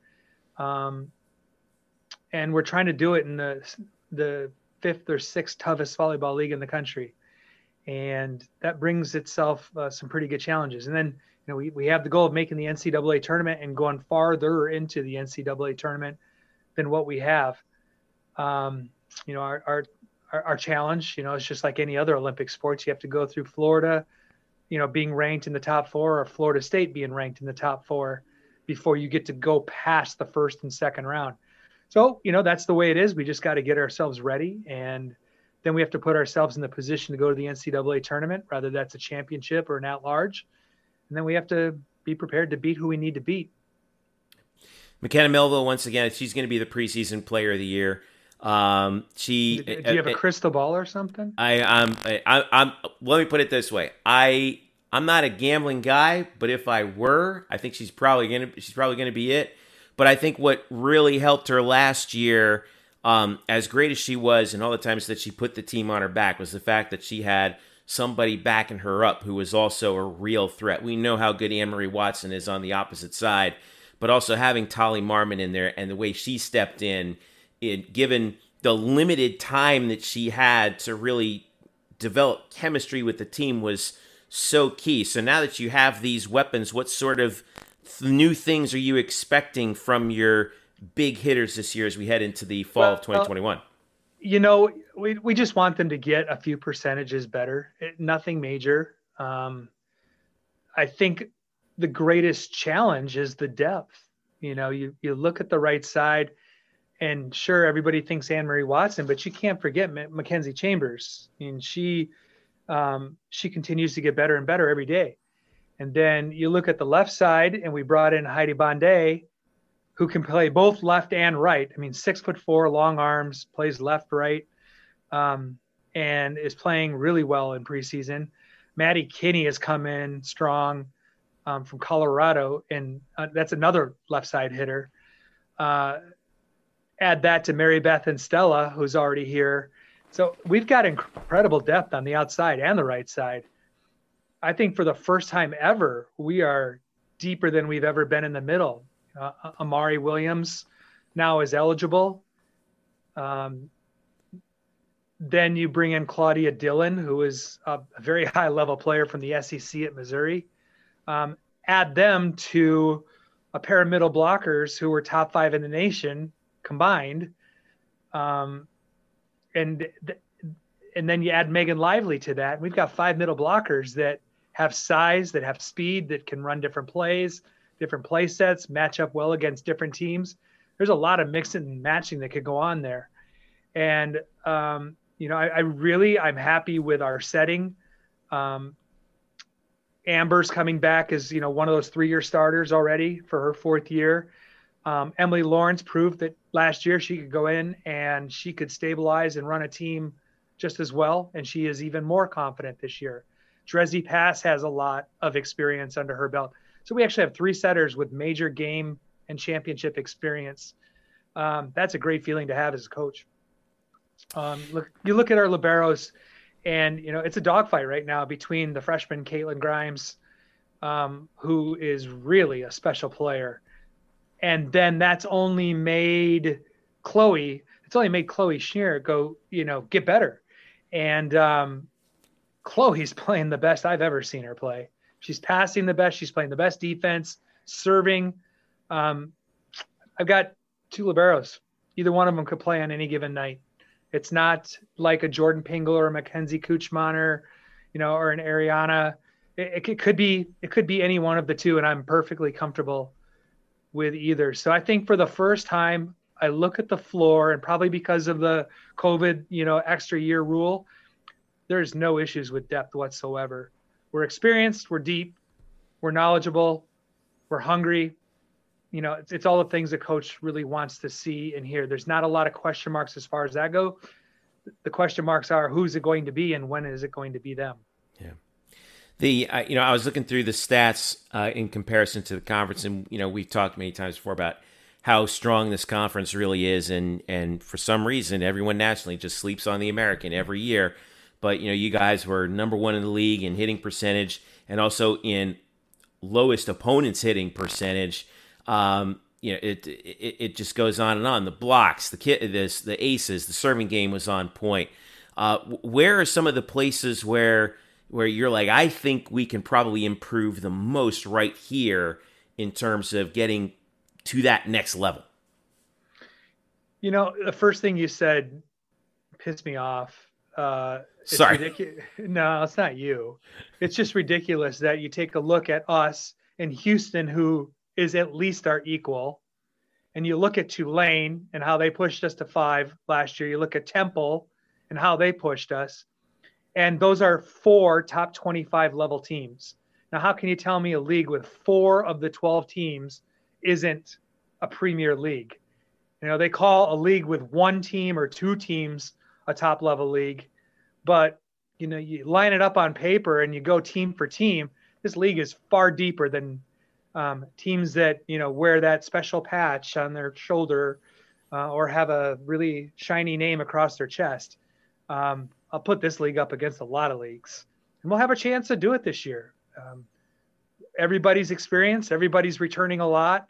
um, and we're trying to do it in the the fifth or sixth toughest volleyball league in the country, and that brings itself uh, some pretty good challenges. And then you know we we have the goal of making the NCAA tournament and going farther into the NCAA tournament than what we have. Um, you know, our, our, our, our challenge. You know, it's just like any other Olympic sports. You have to go through Florida, you know, being ranked in the top four, or Florida State being ranked in the top four, before you get to go past the first and second round. So, you know, that's the way it is. We just got to get ourselves ready, and then we have to put ourselves in the position to go to the NCAA tournament, whether that's a championship or an at large, and then we have to be prepared to beat who we need to beat. McKenna Melville, once again, she's going to be the preseason player of the year. Um, she. Do you have a crystal ball or something? I, I'm, I, I'm. Let me put it this way. I, I'm not a gambling guy, but if I were, I think she's probably gonna. She's probably gonna be it. But I think what really helped her last year, um, as great as she was, and all the times that she put the team on her back, was the fact that she had somebody backing her up who was also a real threat. We know how good Anne Marie Watson is on the opposite side, but also having Tolly Marmon in there and the way she stepped in it, given the limited time that she had to really develop chemistry with the team was so key. So now that you have these weapons, what sort of new things are you expecting from your big hitters this year as we head into the fall well, of 2021? Well, you know, we, we just want them to get a few percentages better, it, nothing major. Um, I think the greatest challenge is the depth. You know, you, you look at the right side and sure, everybody thinks Anne Marie Watson, but you can't forget Mackenzie Chambers. I mean, she um, she continues to get better and better every day. And then you look at the left side, and we brought in Heidi Bonday, who can play both left and right. I mean, six foot four, long arms, plays left, right, um, and is playing really well in preseason. Maddie Kinney has come in strong um, from Colorado, and uh, that's another left side hitter. Uh, add that to Mary Beth and Stella, who's already here. So we've got incredible depth on the outside and the right side. I think for the first time ever, we are deeper than we've ever been in the middle. Uh, Amari Williams now is eligible. Um, then you bring in Claudia Dillon, who is a, very high level player from the SEC at Missouri. Um, add them to a pair of middle blockers who were top five in the nation combined. Um, and th- and then you add Megan Lively to that. We've got five middle blockers that have size, that have speed, that can run different plays, different play sets, match up well against different teams. There's a lot of mixing and matching that could go on there. And um, you know, I, I, really I'm happy with our setting. Um, Amber's coming back as you know one of those three-year starters already for her fourth year. Um, Emily Lawrence proved that last year she could go in and she could stabilize and run a team just as well, and she is even more confident this year. Dresdy Pass has a lot of experience under her belt. So we actually have three setters with major game and championship experience. Um, that's a great feeling to have as a coach. Um, look, you look at our liberos, and you know it's a dogfight right now between the freshman Caitlin Grimes, um, who is really a special player, and then that's only made Chloe. It's only made Chloe Schneer go, you know, get better. And um, Chloe's playing the best I've ever seen her play. She's passing the best. She's playing the best defense, serving. Um, I've got two liberos. Either one of them could play on any given night. It's not like a Jordan Pingle or a Mackenzie Kuchmaner, you know, or an Ariana. It, it, could be it could be any one of the two, and I'm perfectly comfortable with either. So I think for the first time, I look at the floor, and probably because of the COVID, you know, extra year rule, there's no issues with depth whatsoever. We're experienced, we're deep, we're knowledgeable, we're hungry. You know, it's, it's all the things the coach really wants to see and hear. There's not a lot of question marks as far as that go. The question marks are who's it going to be and when is it going to be them? Yeah the uh, you know I was looking through the stats uh, in comparison to the conference, and you know we've talked many times before about how strong this conference really is, and and for some reason everyone nationally just sleeps on the American every year. But you know you guys were number one in the league in hitting percentage, and also in lowest opponents hitting percentage. Um, you know it, it it just goes on and on. The blocks, the kit, this the aces, the serving game was on point. Uh, where are some of the places where where you're like, I think we can probably improve the most right here in terms of getting to that next level? You know, the first thing you said pissed me off. Uh, it's Sorry. ridicu- No, it's not you. It's just ridiculous that you take a look at us in Houston, who is at least our equal, and you look at Tulane and how they pushed us to five last year. You look at Temple and how they pushed us, and those are four top 25 level teams. Now, how can you tell me a league with four of the 12 teams isn't a premier league? You know, they call a league with one team or two teams a top level league, but you know, you line it up on paper and you go team for team. This league is far deeper than um, teams that you know wear that special patch on their shoulder uh, or have a really shiny name across their chest. Um, I'll put this league up against a lot of leagues, and we'll have a chance to do it this year. Um, everybody's experienced, everybody's returning a lot.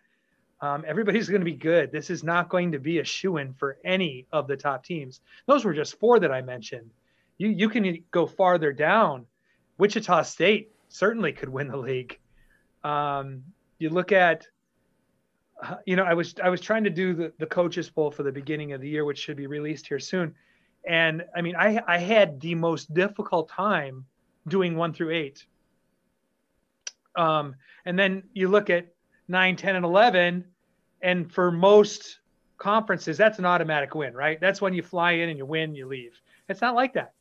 Um, everybody's going to be good. This is not going to be a shoe in for any of the top teams. Those were just four that I mentioned. You you can go farther down. Wichita State certainly could win the league. Um, you look at, you know, I was I was trying to do the the coaches poll for the beginning of the year, which should be released here soon, and I mean, I I had the most difficult time doing one through eight. Um, and then you look at 9, 10, and 11, and for most conferences, that's an automatic win, right? That's when you fly in and you win, you leave. It's not like that.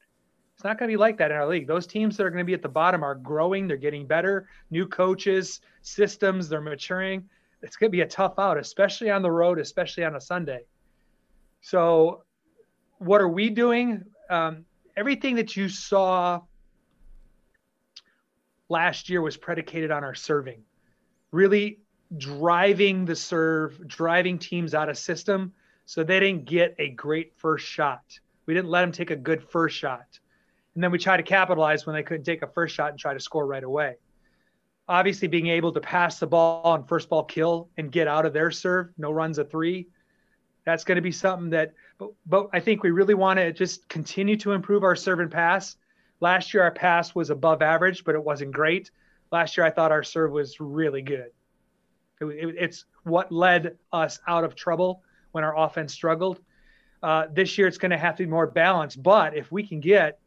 It's not going to be like that in our league. Those teams that are going to be at the bottom are growing, they're getting better, new coaches, systems, they're maturing. It's going to be a tough out, especially on the road, especially on a Sunday. So, what are we doing? Um, everything that you saw last year was predicated on our serving, really driving the serve, driving teams out of system so they didn't get a great first shot. We didn't let them take a good first shot. And then we tried to capitalize when they couldn't take a first shot and try to score right away. Obviously, being able to pass the ball on first ball kill and get out of their serve, no runs a three, that's going to be something that, but, but I think we really want to just continue to improve our serve and pass. Last year, our pass was above average, but it wasn't great. Last year, I thought our serve was really good. It, it, it's what led us out of trouble when our offense struggled. Uh, this year, it's going to have to be more balanced. But if we can get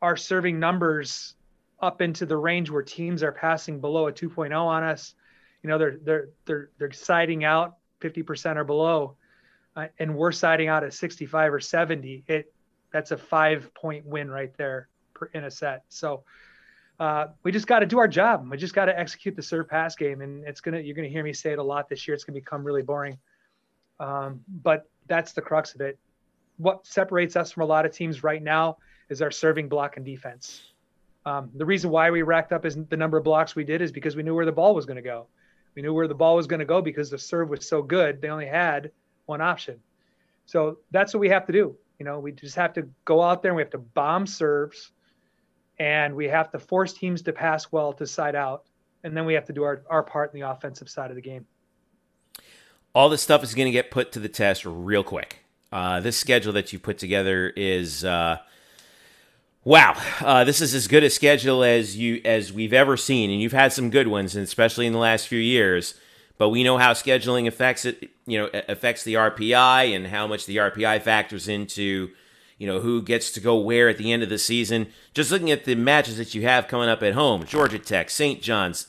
our serving numbers up into the range where teams are passing below a 2.0 on us, you know, they're they're they're they're siding out 50% or below, and we're siding out at 65 or 70. It that's a five point win right there per, in a set. So uh, we just got to do our job. We just got to execute the serve pass game, and it's gonna you're gonna hear me say it a lot this year. It's gonna become really boring, um, but that's the crux of it. What separates us from a lot of teams right now is our serving block and defense. Um, the reason why we racked up is the number of blocks we did is because we knew where the ball was going to go. We knew where the ball was going to go because the serve was so good. They only had one option. So that's what we have to do. You know, we just have to go out there and we have to bomb serves and we have to force teams to pass well to side out. And then we have to do our, our part in the offensive side of the game. All this stuff is going to get put to the test real quick. Uh, this schedule that you put together is uh, wow. Uh, this is as good a schedule as you as we've ever seen, and you've had some good ones, and especially in the last few years. But we know how scheduling affects it. You know, affects the RPI and how much the RPI factors into you know who gets to go where at the end of the season. Just looking at the matches that you have coming up at home: Georgia Tech, St. John's,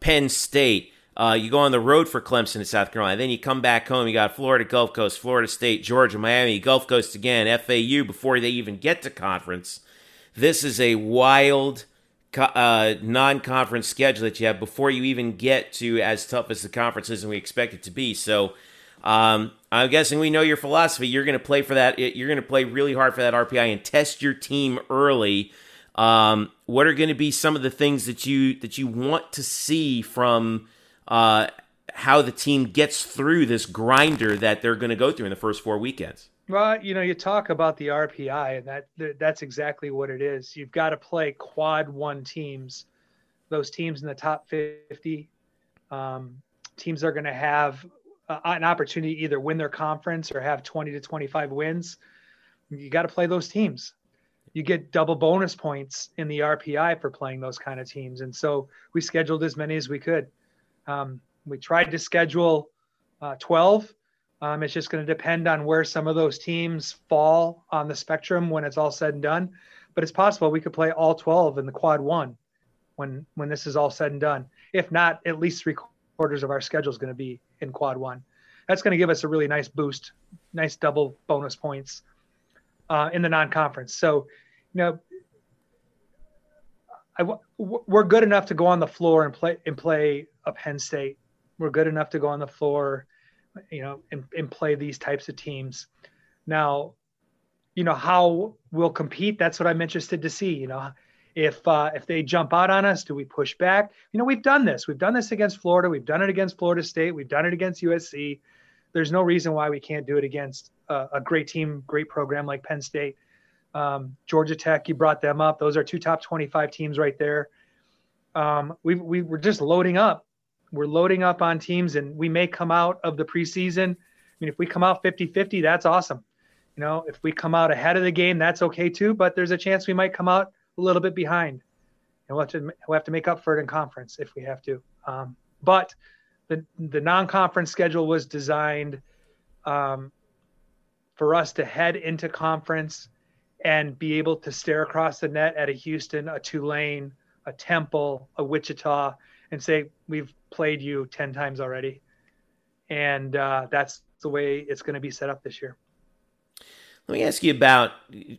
Penn State. Uh, you go on the road for Clemson and South Carolina. Then you come back home. You got Florida Gulf Coast, Florida State, Georgia, Miami, Gulf Coast again, FAU before they even get to conference. This is a wild uh, non-conference schedule that you have before you even get to as tough as the conference is, and we expect it to be. So um, I'm guessing we know your philosophy. You're going to play for that. You're going to play really hard for that RPI and test your team early. Um, what are going to be some of the things that you that you want to see from uh, how the team gets through this grinder that they're going to go through in the first four weekends? Well, you know, you talk about the RPI, and that that's exactly what it is. You've got to play quad one teams. Those teams in the top 50 um, teams are going to have uh, an opportunity to either win their conference or have 20 to 25 wins. You got to play those teams. You get double bonus points in the RPI for playing those kind of teams, and so we scheduled as many as we could. Um, we tried to schedule uh, 12 Um, it's just going to depend on where some of those teams fall on the spectrum when it's all said and done. But it's possible we could play all 12 in the quad one when when this is all said and done. If not, at least three quarters of our schedule is going to be in quad one. That's going to give us a really nice boost, nice double bonus points uh, in the non-conference. So, you know, I, we're good enough to go on the floor and play and play a Penn State. We're good enough to go on the floor, you know, and, and play these types of teams. Now, you know how we'll compete. That's what I'm interested to see. You know, if uh, if they jump out on us, do we push back? You know, we've done this. We've done this against Florida. We've done it against Florida State. We've done it against USC. There's no reason why we can't do it against a, a great team, great program like Penn State. Um, Georgia Tech, you brought them up. Those are two top 25 teams right there. Um, we, we we're just loading up. We're loading up on teams, and we may come out of the preseason. I mean, if we come out 50 50, that's awesome. You know, if we come out ahead of the game, that's okay too. But there's a chance we might come out a little bit behind, and we'll have to we'll have to make up for it in conference if we have to. Um, but the the non-conference schedule was designed um, for us to head into conference and be able to stare across the net at a Houston, a Tulane, a Temple, a Wichita, and say, We've played you 10 times already. And uh, that's the way it's going to be set up this year. Let me ask you about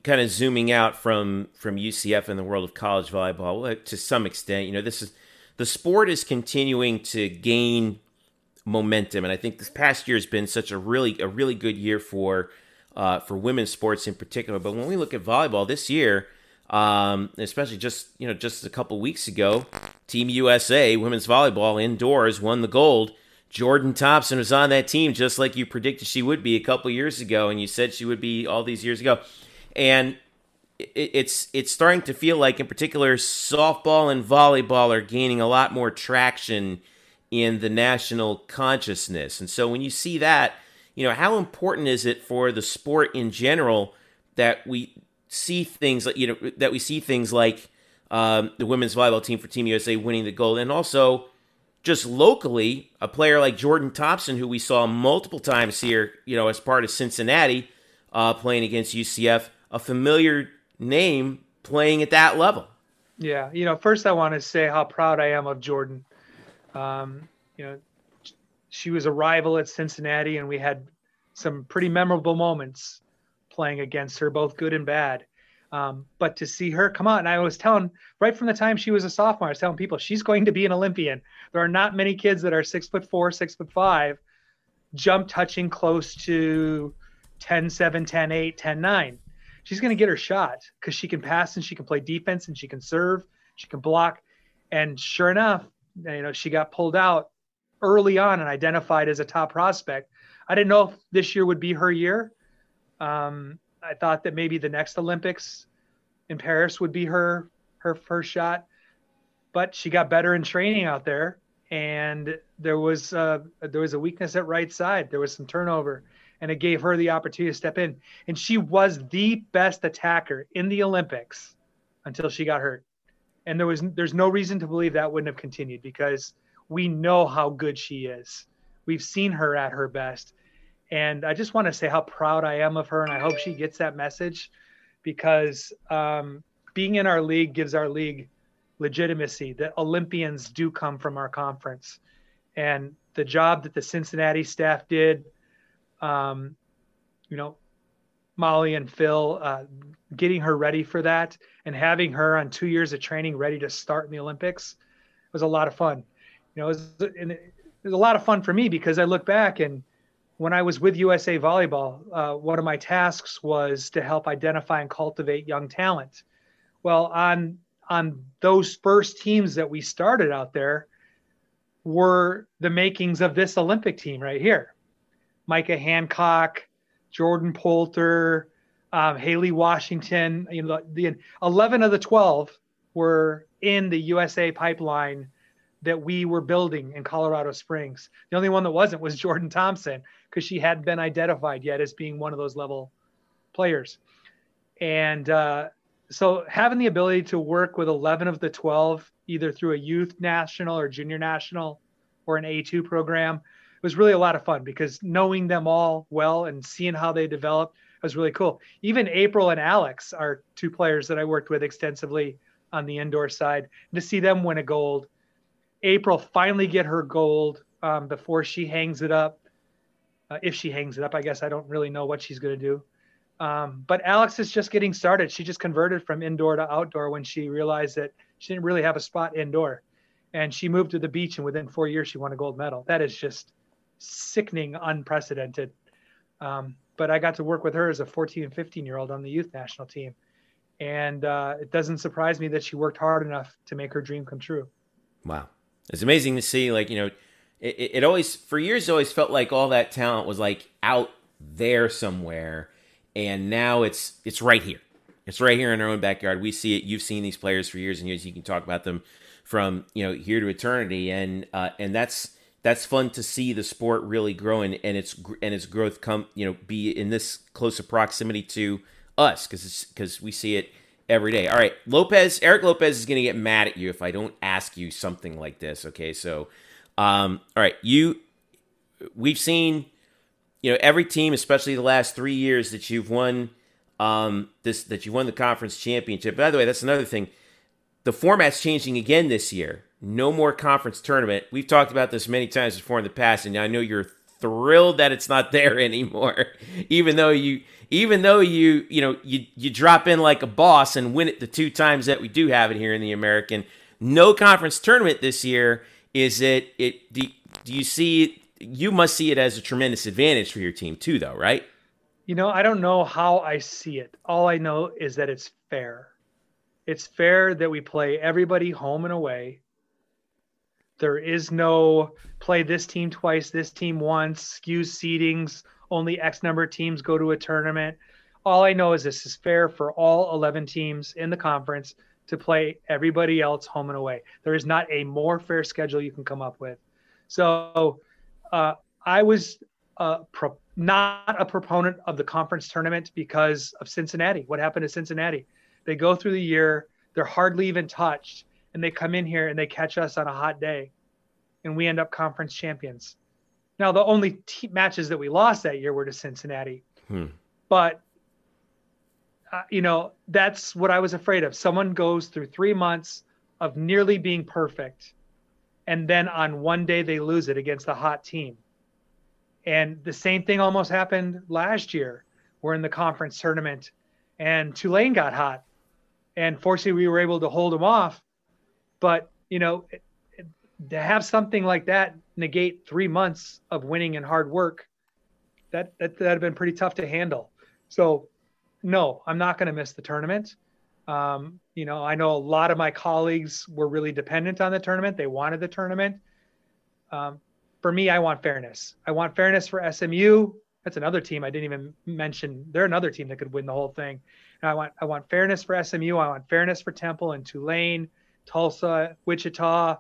kind of zooming out from from UCF in the world of college volleyball to some extent. You know, this is the sport is continuing to gain momentum, and I think this past year has been such a really a really good year for uh, for women's sports in particular. But when we look at volleyball this year, um, especially just you know just a couple weeks ago, Team USA women's volleyball indoors won the gold. Jordan Thompson was on that team just like you predicted she would be a couple years ago, and you said she would be all these years ago. And it's it's starting to feel like, in particular, softball and volleyball are gaining a lot more traction in the national consciousness. And so when you see that, you know, how important is it for the sport in general that we see things like, you know, that we see things like um, the women's volleyball team for Team USA winning the gold, and also just locally, a player like Jordan Thompson, who we saw multiple times here, you know, as part of Cincinnati, uh, playing against UCF, a familiar name playing at that level. Yeah, you know, first I want to say how proud I am of Jordan. Um, you know, she was a rival at Cincinnati, and we had some pretty memorable moments playing against her, both good and bad. Um, but to see her come out, and I was telling right from the time she was a sophomore, I was telling people she's going to be an Olympian. There are not many kids that are six foot four, six foot five, jump touching close to 10 7, 10 8, 10 9. She's going to get her shot because she can pass and she can play defense and she can serve, she can block. And sure enough, you know, she got pulled out early on and identified as a top prospect. I didn't know if this year would be her year. Um, I thought that maybe the next Olympics in Paris would be her her first shot, but she got better in training out there, and there was there was a weakness at right side. There was some turnover, and it gave her the opportunity to step in. And she was the best attacker in the Olympics until she got hurt. And there was there's no reason to believe that wouldn't have continued because we know how good she is. We've seen her at her best. And I just want to say how proud I am of her. And I hope she gets that message because um, being in our league gives our league legitimacy that Olympians do come from our conference. And the job that the Cincinnati staff did, um, you know, Molly and Phil, uh, getting her ready for that and having her on two years of training ready to start in the Olympics was a lot of fun you know, it was, it was a lot of fun for me because I look back and when I was with USA Volleyball, uh, one of my tasks was to help identify and cultivate young talent. Well, on on those first teams that we started out there were the makings of this Olympic team right here. Micha Hancock, Jordyn Poulter, um, Haleigh Washington. You know, the, the 11 of the 12 were in the USA pipeline that we were building in Colorado Springs. The only one that wasn't was Jordan Thompson because she hadn't been identified yet as being one of those level players. And uh, so having the ability to work with 11 of the 12, either through a youth national or junior national or an A2 program, was really a lot of fun because knowing them all well and seeing how they developed was really cool. Even April and Alix are two players that I worked with extensively on the indoor side. to see them win a gold, April finally get her gold um, before she hangs it up. Uh, if she hangs it up, I guess I don't really know what she's going to do. Um, but Alix is just getting started. She just converted from indoor to outdoor when she realized that she didn't really have a spot indoor. And she moved to the beach, and within four years, she won a gold medal. That is just sickening, unprecedented. Um, but I got to work with her as a 14 and 15 year old on the youth national team. And uh, it doesn't surprise me that she worked hard enough to make her dream come true. Wow. It's amazing to see, like, you know, it, it always, for years, it always felt like all that talent was like out there somewhere. And now it's, it's right here. It's right here in our own backyard. We see it. You've seen these players for years and years. You can talk about them from, you know, here to eternity. And, uh, and that's, that's fun to see the sport really growing and its and its growth come you know be in this closer proximity to us because because we see it every day. All right, Lopez, Eric Lopez is going to get mad at you if I don't ask you something like this. Okay, so um, all right, you we've seen you know every team, especially the last three years that you've won um, this that you won the conference championship. By the way, that's another thing. The format's changing again this year no more conference tournament. We've talked about this many times before in the past, and I know you're thrilled that it's not there anymore. even though you, even though you, you know, you you drop in like a boss and win it the two times that we do have it here in the American. No conference tournament this year. Is it? It do, do you see? You must see it as a tremendous advantage for your team too, though, right? You know, I don't know how I see it. All I know is that it's fair. It's fair that we play everybody home and away there is no play this team twice, this team once, skews seedings, only X number of teams go to a tournament. All I know is this is fair for all 11 teams in the conference to play everybody else home and away. There is not a more fair schedule you can come up with. So uh, I was uh, pro- not a proponent of the conference tournament because of Cincinnati. What happened to Cincinnati? They go through the year, they're hardly even touched and they come in here and they catch us on a hot day and we end up conference champions. Now, the only t- matches that we lost that year were to Cincinnati. Hmm. But, uh, you know, that's what I was afraid of. Someone goes through three months of nearly being perfect, and then on one day they lose it against a hot team. And the same thing almost happened last year. We're in the conference tournament, and Tulane got hot. And fortunately, we were able to hold them off but you know, to have something like that negate three months of winning and hard work, that that that'd have been pretty tough to handle. So, no, I'm not going to miss the tournament. Um, you know, I know a lot of my colleagues were really dependent on the tournament. They wanted the tournament. Um, for me, I want fairness. I want fairness for SMU. That's another team I didn't even mention. They're another team that could win the whole thing. And I want I want fairness for SMU. I want fairness for Temple and Tulane. Tulsa, Wichita,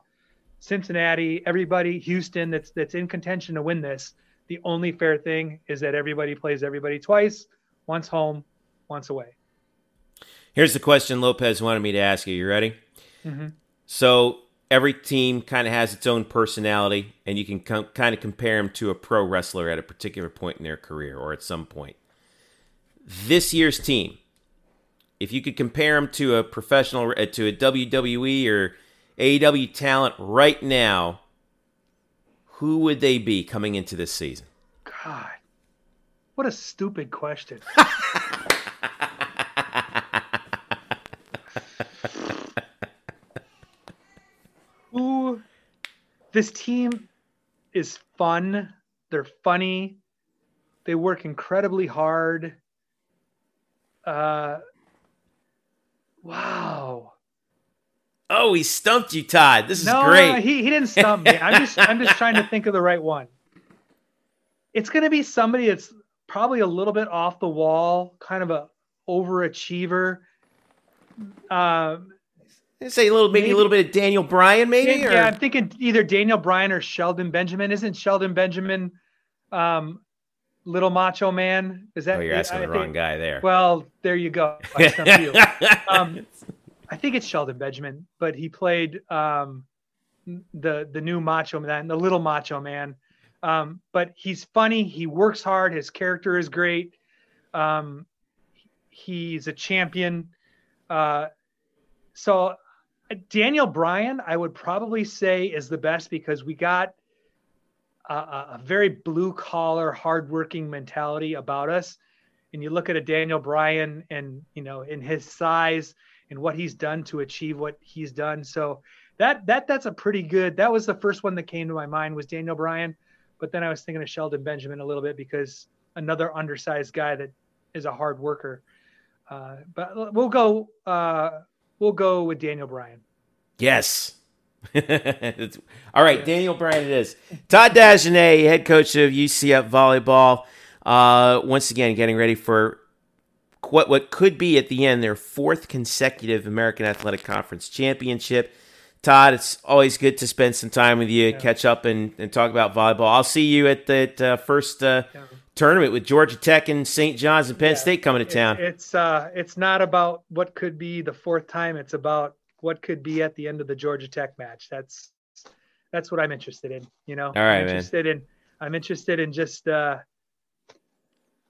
Cincinnati, everybody, Houston that's that's in contention to win this. The only fair thing is that everybody plays everybody twice, once home, once away. Here's the question Lopez wanted me to ask you. You ready? Mm-hmm. So every team kind of has its own personality, and you can com- kind of compare them to a pro wrestler at a particular point in their career or at some point. This year's team, if you could compare them to a professional uh, to a WWE or AEW talent right now, who would they be coming into this season? God, what a stupid question. Who? This team is fun. They're funny. They work incredibly hard. Uh, Wow. Oh, he stumped you, Todd. This is no, great. No, he, he didn't stump me. I'm just I'm just trying to think of the right one. It's gonna be somebody that's probably a little bit off the wall, kind of a overachiever. Um, say a little, maybe, maybe, a little bit of Daniel Bryan, maybe. Yeah? I'm thinking either Daniel Bryan or Shelton Benjamin. Isn't Shelton Benjamin um, Little Macho Man. Is that? Oh, you're asking I, the I wrong think, guy there. Well, there you go. I, stumped you. um, I think it's Shelton Benjamin, but he played um, the the new Macho Man, the Little Macho Man. Um, but he's funny. He works hard. His character is great. Um, he's a champion. Uh, so Daniel Bryan, I would probably say is the best because we got a, a very blue collar, hardworking mentality about us. And you look at a Daniel Bryan and, you know, in his size and what he's done to achieve what he's done. So that, that, that's a pretty good, that was the first one that came to my mind was Daniel Bryan. But then I was thinking of Shelton Benjamin a little bit because another undersized guy that is a hard worker. Uh, but we'll go, uh, we'll go with Daniel Bryan. Yes. All right, Daniel Bryan it is. Todd Dagenais, head coach of UCF volleyball. Uh, once again, getting ready for what what could be at the end their fourth consecutive American Athletic Conference championship. Todd, it's always good to spend some time with you, yeah. catch up, and, and talk about volleyball. I'll see you at the uh, first uh, yeah. tournament with Georgia Tech and St. John's and Penn yeah. State coming to town. It, it's uh, it's not about what could be the fourth time. It's about what could be at the end of the Georgia Tech match. That's that's what I'm interested in. You know, all right, I'm interested man. in I'm interested in just uh,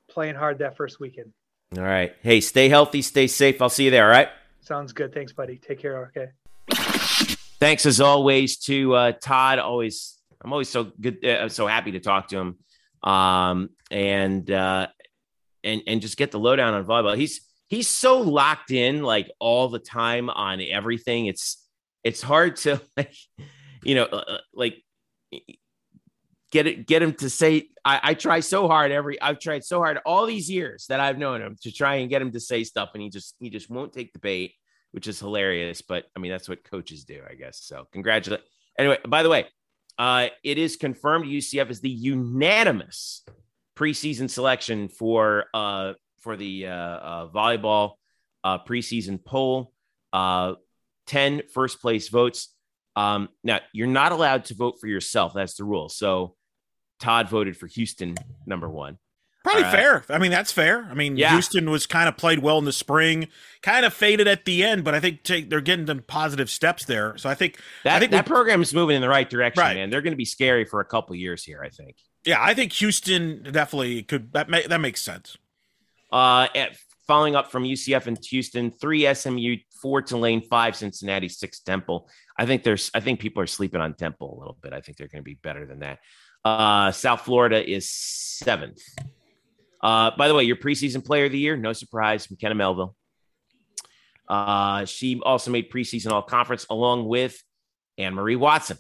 playing hard that first weekend. All right. Hey, stay healthy, stay safe. I'll see you there. All right. Sounds good. Thanks, buddy. Take care. Okay. Thanks as always to uh, Todd. Always, I'm always so good, uh, so happy to talk to him, um, and uh, and and just get the lowdown on volleyball. He's he's so locked in like all the time on everything. It's it's hard to like you know uh, uh, like get it get him to say I, I try so hard every I've tried so hard all these years that I've known him to try and get him to say stuff and he just he just won't take the bait, which is hilarious. But I mean that's what coaches do, I guess. So congratulate. Anyway, by the way, uh, it is confirmed UCF is the unanimous preseason selection for uh, for the uh, uh, volleyball uh, preseason poll. Uh, 10 first place votes. Um, now, you're not allowed to vote for yourself. That's the rule. So Todd voted for Houston number one. Probably fair. I mean, that's fair. I mean, yeah. Houston was kind of played well in the spring, kind of faded at the end, but I think they're getting some positive steps there. So I think that I think that program is moving in the right direction, right. man. They're going to be scary for a couple years here. I think. Yeah, I think Houston definitely could. That may, that makes sense. Uh, at, following up from UCF and Houston, three SMU, four Tulane, five Cincinnati, six Temple. I think there's, I think people are sleeping on Temple a little bit. I think they're going to be better than that. Uh, South Florida is seventh. Uh, by the way, your preseason player of the year, no surprise, McKenna Melville. Uh, she also made preseason all conference along with Anne Marie Watson.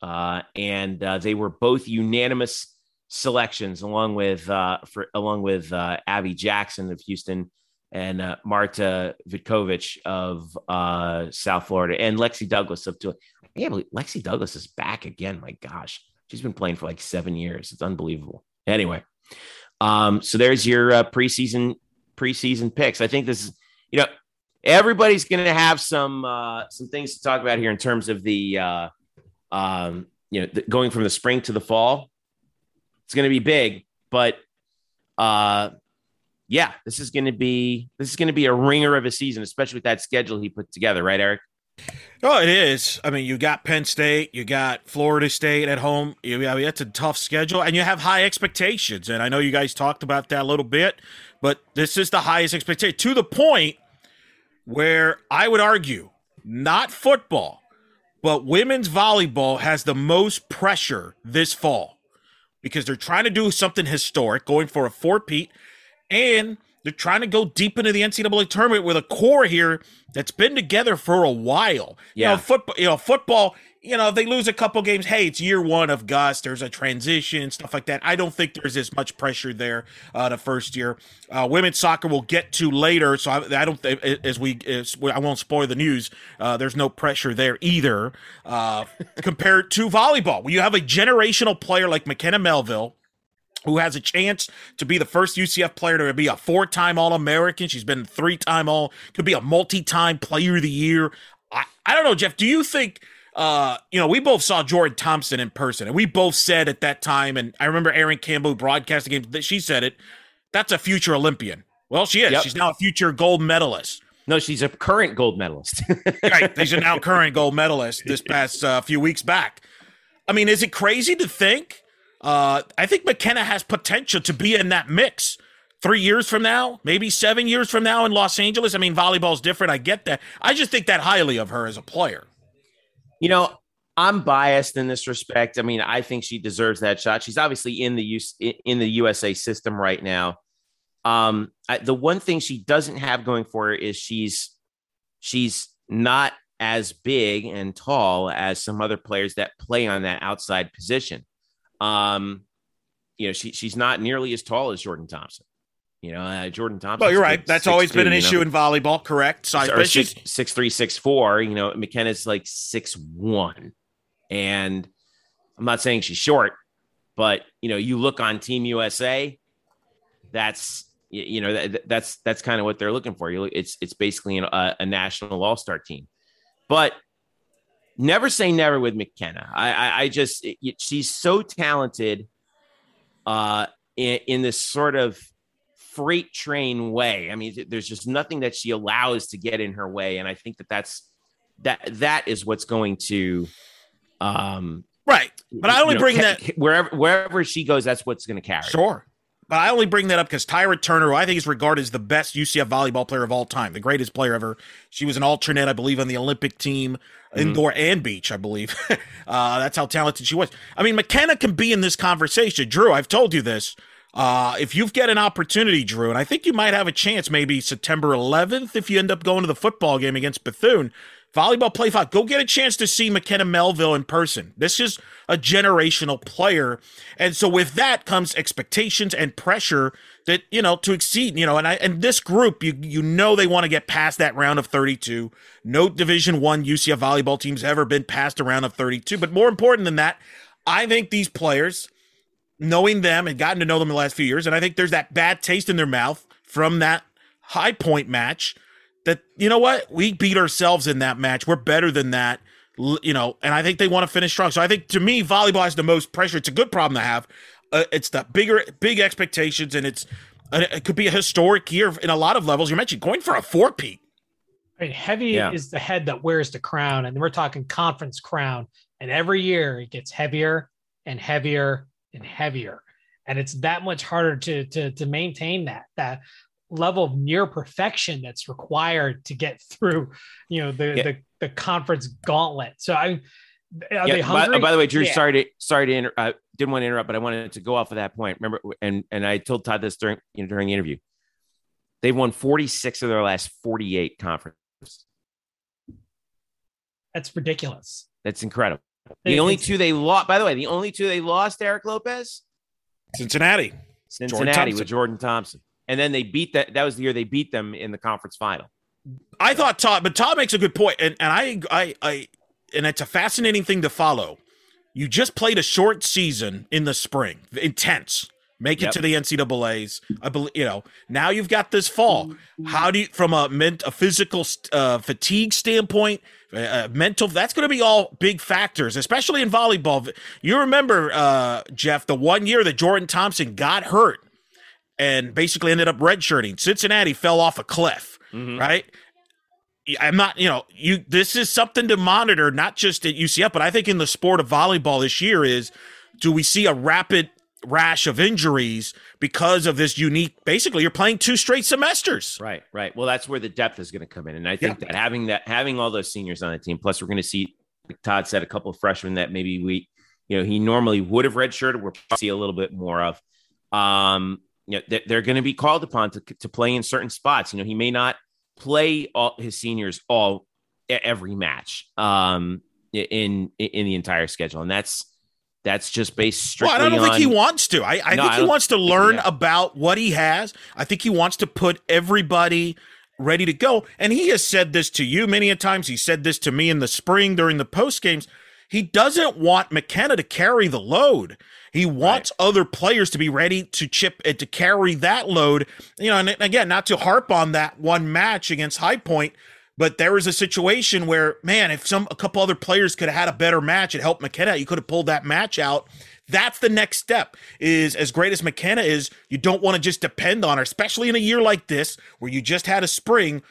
Uh, and uh, they were both unanimous selections along with uh, for along with uh, Abby Jackson of Houston and uh, Marta Vitkovich of uh, South Florida and Lexi Douglas of Tulane. Yeah, Lexi Douglas is back again. My gosh, she's been playing for like seven years. It's unbelievable. Anyway, um, so there's your uh, preseason preseason picks. I think this is you know everybody's going to have some uh, some things to talk about here in terms of the uh, um, you know the, going from the spring to the fall it's going to be big, but uh, yeah, this is going to be this is going to be a ringer of a season, especially with that schedule he put together, right, Eric? Oh, it is. I mean, you got Penn State, you got Florida State at home. You, I mean, that's a tough schedule, and you have high expectations. And I know you guys talked about that a little bit, but this is the highest expectation to the point where I would argue not football, but women's volleyball has the most pressure this fall because they're trying to do something historic, going for a four-peat, and they're trying to go deep into the NCAA tournament with a core here that's been together for a while. Yeah, you know, football. You know, football you know, if they lose a couple games, hey, it's year one of Gus. There's a transition, stuff like that. I don't think there's as much pressure there uh, the first year. Uh, women's soccer we'll get to later, so I, I don't. As we, as I won't spoil the news. Uh, there's no pressure there either uh, compared to volleyball. When you have a generational player like McKenna Melville, who has a chance to be the first UCF player to be a four-time All-American. She's been three-time All, could be a multi-time Player of the Year. I, I don't know, Jeff. Do you think? uh, you know, we both saw Jordan Thompson in person, and we both said at that time, and I remember Erin Campbell broadcasting game that she said it. That's a future Olympian. Well, she is. Yep. She's now a future gold medalist. No, she's a current gold medalist. right, she's a now current gold medalist. This past uh, few weeks back. I mean, is it crazy to think Uh, I think McKenna has potential to be in that mix three years from now, maybe seven years from now in Los Angeles. I mean, volleyball's different. I get that. I just think that highly of her as a player. You know, I'm biased in this respect. I mean, I think she deserves that shot. She's obviously in the use in the USA system right now. Um, I, the one thing she doesn't have going for her is she's she's not as big and tall as some other players that play on that outside position. Um, you know, she she's not nearly as tall as Jordan Thompson. You know, uh, Jordan Thompson. Well, you're right. That's six, always two, been an issue know? in volleyball. Correct. Size, or six, six three, six four. You know, McKenna's like six one, and I'm not saying she's short, but you know, you look on Team USA. That's you know that, that's that's kind of what they're looking for. You look, it's it's basically an, a, a national all star team, but never say never with McKenna. I I, I just it, she's so talented, uh, in, in this sort of freight train way. I mean, there's just nothing that she allows to get in her way, and I think that that's that that is what's going to, um, right. But I only know, bring ca- that wherever wherever she goes, that's what's going to carry. Sure. But I only bring that up because Tyra Turner, who I think is regarded as the best UCF volleyball player of all time, the greatest player ever. She was an alternate, I believe, on the Olympic team, mm-hmm. indoor and beach, I believe. uh, that's how talented she was. I mean, McKenna can be in this conversation. Drew, I've told you this. Uh, if you get an opportunity, Drew, and I think you might have a chance maybe September 11th if you end up going to the football game against Bethune, volleyball play five, go get a chance to see McKenna Melville in person. This is a generational player. And so with that comes expectations and pressure that, you know, to exceed, you know, and I, and this group, you, you know, they want to get past that round of 32. No division one UCF volleyball team's ever been past a round of 32. But more important than that, I think these players, knowing them and gotten to know them in the last few years. And I think there's that bad taste in their mouth from that high point match that, you know what? We beat ourselves in that match. We're better than that. You know, and I think they want to finish strong. So I think to me, volleyball is the most pressure. It's a good problem to have. Uh, it's the bigger, big expectations, and it's uh, it could be a historic year in a lot of levels. You mentioned going for a four peat. I mean, heavy yeah. is the head that wears the crown, and we're talking conference crown. And every year it gets heavier and heavier and heavier and it's that much harder to to to maintain that that level of near perfection that's required to get through you know the yeah. the, the conference gauntlet so i are yeah, they hungry? By, by, the way, Drew, yeah. sorry to sorry to inter- I didn't want to interrupt, but I wanted to go off of that point. Remember, and and I told Todd this during you know during the interview. They've won 46 of their last 48 conferences. That's ridiculous. That's incredible. The only two they lost, by the way, the only two they lost, Eric Lopez, Cincinnati, Cincinnati Jordan with Jordan Thompson, and then they beat that. That was the year they beat them in the conference final. I thought Todd, but Todd makes a good point, and and I I I, and it's a fascinating thing to follow. You just played a short season in the spring, intense. Make yep. it to the NCAA's. I believe you know. Now you've got this fall. How do you, from a ment, a physical uh, fatigue standpoint, uh, uh, mental? That's going to be all big factors, especially in volleyball. You remember, uh, Jeff, the one year that Jordan Thompson got hurt and basically ended up redshirting. Cincinnati fell off a cliff, mm-hmm. right? I'm not, you know, you. This is something to monitor, not just at UCF, but I think in the sport of volleyball this year is do we see a rapid rash of injuries because of this unique basically you're playing two straight semesters right right well that's where the depth is going to come in and i think yeah. that having that having all those seniors on the team plus we're going to see like todd said a couple of freshmen that maybe we you know he normally would have redshirted we're see a little bit more of um you know they're going to be called upon to, to play in certain spots you know he may not play all his seniors all every match um in in the entire schedule and that's that's just based strictly. Well, I don't on... think he wants to. I, I no, think I he wants to learn yeah. about what he has. I think he wants to put everybody ready to go. And he has said this to you many a times. He said this to me in the spring during the post games. He doesn't want McKenna to carry the load. He wants right. other players to be ready to chip and to carry that load. You know, and again, not to harp on that one match against High Point, but there was a situation where, man, if some a couple other players could have had a better match, it helped McKenna. You could have pulled that match out. That's the next step. Is as great as McKenna is, you don't want to just depend on her, especially in a year like this where you just had a spring.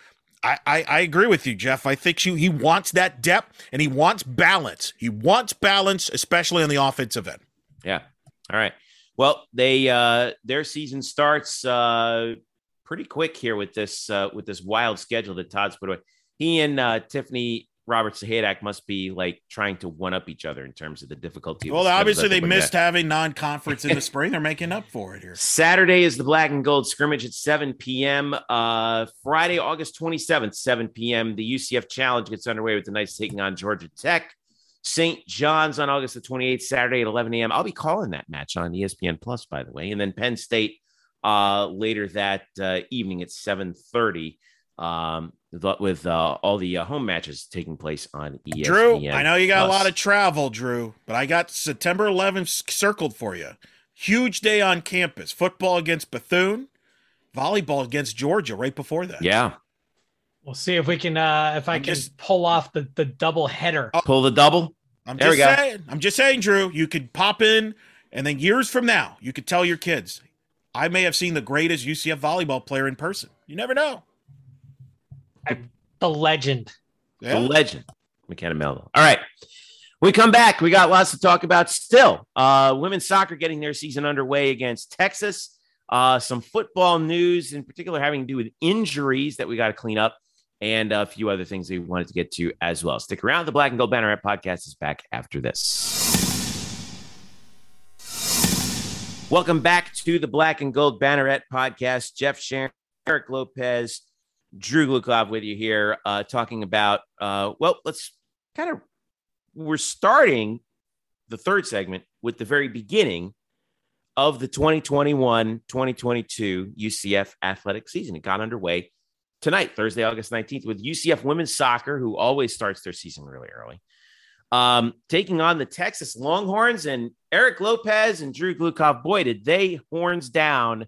I, I, I agree with you, Jeff. I think she, he wants that depth and he wants balance. He wants balance, especially on the offensive end. Yeah. All right. Well, they uh, their season starts uh, pretty quick here with this uh, with this wild schedule that Todd's put away. He and uh, Tiffany Robert Sahaydak must be like trying to one up each other in terms of the difficulty. of Well, the obviously they missed together. having non-conference in the spring. They're making up for it here. Saturday is the black and gold scrimmage at 7 p.m. Uh, Friday, August 27th, 7 p.m. The UCF Challenge gets underway with the Knights taking on Georgia Tech. St. John's on August the 28th, Saturday at 11 a.m. I'll be calling that match on ESPN Plus, by the way. And then Penn State uh, later that uh, evening at 7:30 um, with- with uh, all the uh, home matches taking place on ESPN. Drew, I know you got a lot of travel, Drew, but I got September 11th circled for you. Huge day on campus. Football against Bethune, volleyball against Georgia right before that. Yeah, We'll see if we can uh if I I'm can just- pull off the the double header. pull the double. I'm There we just go. saying. I'm just saying, Drew, you could pop in and then years from now, you could tell your kids, I may have seen the greatest UCF volleyball player in person. You never know. The legend. the Yeah. legend, McKenna Melville. All right. We come back. We got lots to talk about still. Uh, women's soccer getting their season underway against Texas. Uh, some football news, in particular, having to do with injuries that we got to clean up, and a few other things we wanted to get to as well. Stick around. The Black and Gold Banneret podcast is back after this. Welcome back to the Black and Gold Banneret podcast. Jeff Sharon, Eric Lopez, Drew Glukov with you here, uh, talking about, uh, well, let's kind of, we're starting the third segment with the very beginning of the 2021 2022 UCF athletic season. It got underway tonight, Thursday, August 19th, with UCF women's soccer, who always starts their season really early, um, taking on the Texas Longhorns and Eric Lopez and Drew Glukov. Boy, did they horns down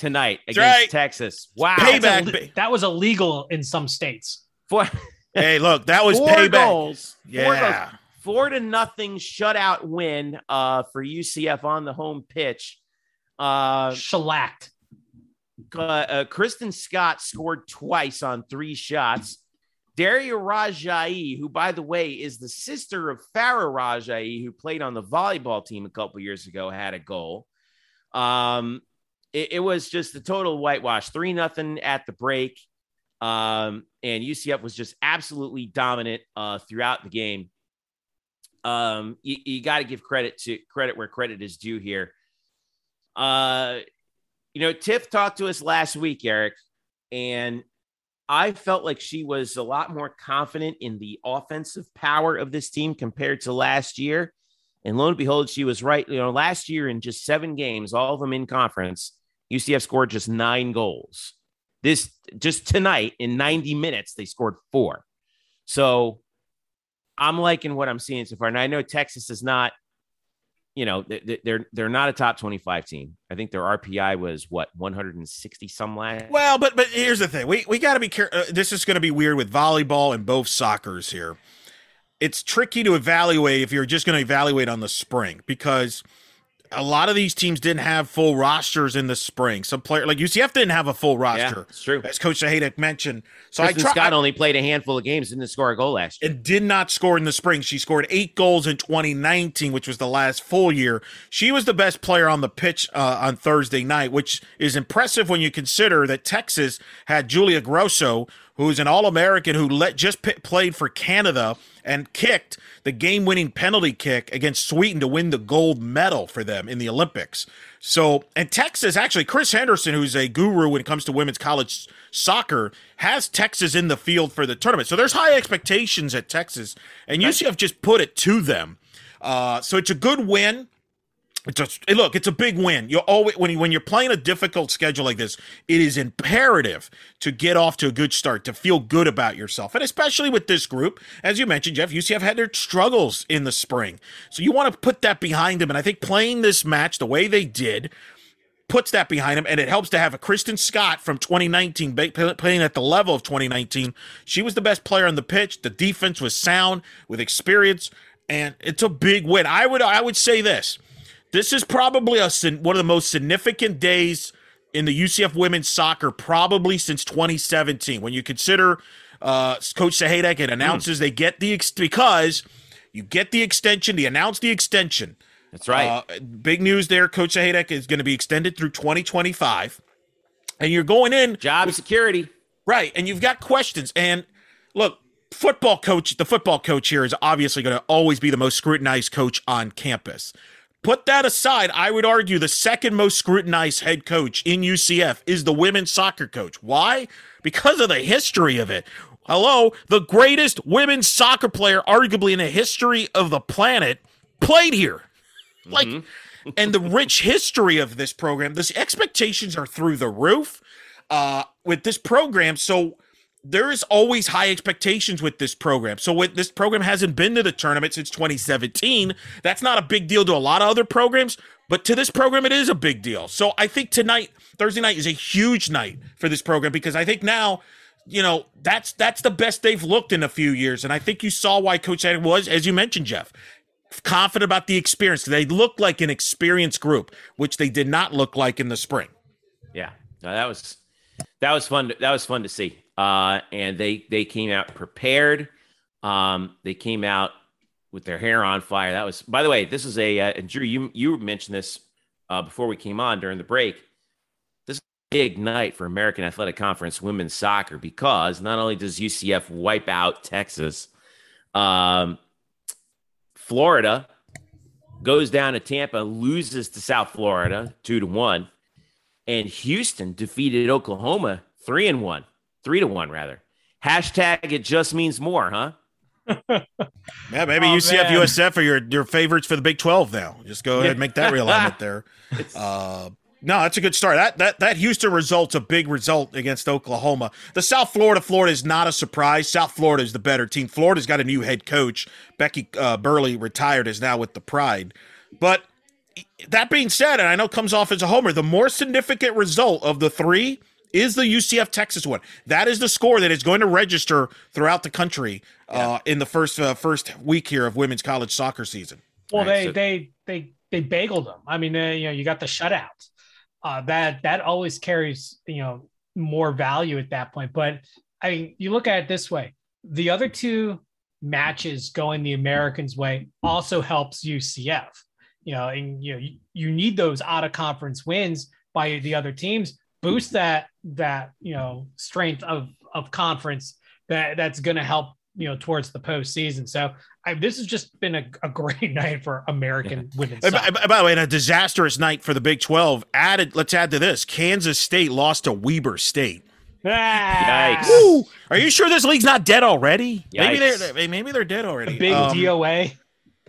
tonight That's against right. Texas. Wow. Payback. That's ill- that was illegal in some states. Four, Hey, look, that was four payback. goals. Four Yeah. goals. Four to nothing shutout win uh, for UCF on the home pitch. Uh, Shellacked. uh, uh, Kristen Scott scored twice on three shots. Daria Rajai, who, by the way, is the sister of Farah Rajai, who played on the volleyball team a couple years ago, had a goal. Um, it, it was just a total whitewash, three nothing at the break. Um, and UCF was just absolutely dominant uh, throughout the game. Um, you, you got to give credit to credit where credit is due here. Uh, you know, Tiff talked to us last week, Eric, and I felt like she was a lot more confident in the offensive power of this team compared to last year. And lo and behold, she was right. You know, last year in just seven games, all of them in conference, UCF scored just nine goals. This just tonight in 90 minutes, they scored four. So I'm liking what I'm seeing so far. And I know Texas is not, you know, they- they're they're not a top 25 team. I think their RPI was what 160 some last. Well, but but here's the thing. We we got to be careful. Uh, this is going to be weird with volleyball and both soccers here. It's tricky to evaluate if you're just going to evaluate on the spring because a lot of these teams didn't have full rosters in the spring. Some player like UCF didn't have a full roster. yeah, it's true. as Coach Sahaydak mentioned. So Kristen I try, Scott only played a handful of games, didn't score a goal last year. and did not score in the spring. She scored eight goals in 2019, which was the last full year. She was the best player on the pitch uh, on Thursday night, which is impressive when you consider that Texas had Julia Grosso, who's an All American who let just p- played for Canada and kicked the game winning penalty kick against Sweden to win the gold medal for them in the Olympics. So, and Texas actually, Chris Henderson, who's a guru when it comes to women's college soccer, has Texas in the field for the tournament. So there's high expectations at Texas, and UCF just put it to them. Uh, so it's a good win. It's a, look, it's a big win. You always when you, when you're playing a difficult schedule like this, it is imperative to get off to a good start, to feel good about yourself, and especially with this group, as you mentioned, Jeff. UCF had their struggles in the spring, so you want to put that behind them. And I think playing this match the way they did puts that behind him, and it helps to have a Kristen Scott from 2019 playing at the level of 2019. She was the best player on the pitch. The defense was sound with experience, and it's a big win. I would I would say this: this is probably a one of the most significant days in the UCF women's soccer probably since 2017. When you consider uh, Coach Sahaydak it announces they get the ex- because you get the extension, they announce the extension That's right. Uh, big news there. Coach Sahaydak is going to be extended through 2025. And you're going in Job with- security. Right. And you've got questions. And look, football coach, the football coach here is obviously going to always be the most scrutinized coach on campus. Put that aside, I would argue the second most scrutinized head coach in UCF is the women's soccer coach. Why? Because of the history of it. Hello, the greatest women's soccer player, arguably in the history of the planet, played here. Like, and the rich history of this program, the expectations are through the roof uh, with this program. So there is always high expectations with this program. So with this program hasn't been to the tournament since 2017. That's not a big deal to a lot of other programs, but to this program it is a big deal. So I think tonight, Thursday night is a huge night for this program because I think now, you know, that's that's the best they've looked in a few years. And I think you saw why Coach Sanders was, as you mentioned, Jeff, confident about the experience. They looked like an experienced group, which they did not look like in the spring. Yeah, no, that was that was fun. To, that was fun to see. Uh, and they they came out prepared. Um, they came out with their hair on fire. That was, by the way, this is a uh, and Drew. You you mentioned this uh, before we came on during the break. This is a big night for American Athletic Conference women's soccer because not only does UCF wipe out Texas, um, Florida goes down to Tampa, loses to South Florida two to one and Houston defeated Oklahoma three and one, three to one rather. Hashtag it just means more, huh? Yeah, maybe Oh, UCF, man. USF are your, your favorites for the Big 12 now. Just go ahead and make that realignment there. Uh, no, that's a good start. That that that Houston result's a big result against Oklahoma. The South Florida Florida is not a surprise. South Florida is the better team. Florida's got a new head coach. Becky uh, Burleigh retired is now with the Pride. But that being said, and I know it comes off as a homer, the more significant result of the three is the UCF Texas one. That is the score that is going to register throughout the country uh, in the first uh, first week here of women's college soccer season. Well, Right, they so- they they they bageled them. I mean, uh, you know, you got the shutout. Uh, that that always carries you know more value at that point. But I mean, you look at it this way: the other two matches going the Americans' way also helps UCF. You know, and you know you, you need those out of conference wins by the other teams boost that that you know strength of of conference that that's going to help you know towards the postseason. So I, this has just been a, a great night for American women's. And by, by the way, and a disastrous night for the Big 12. Added, let's add to this Kansas State lost to Weber State. Ah, Yikes. Woo! Are you sure this league's not dead already? Maybe they're maybe they're dead already. The big Um, DOA.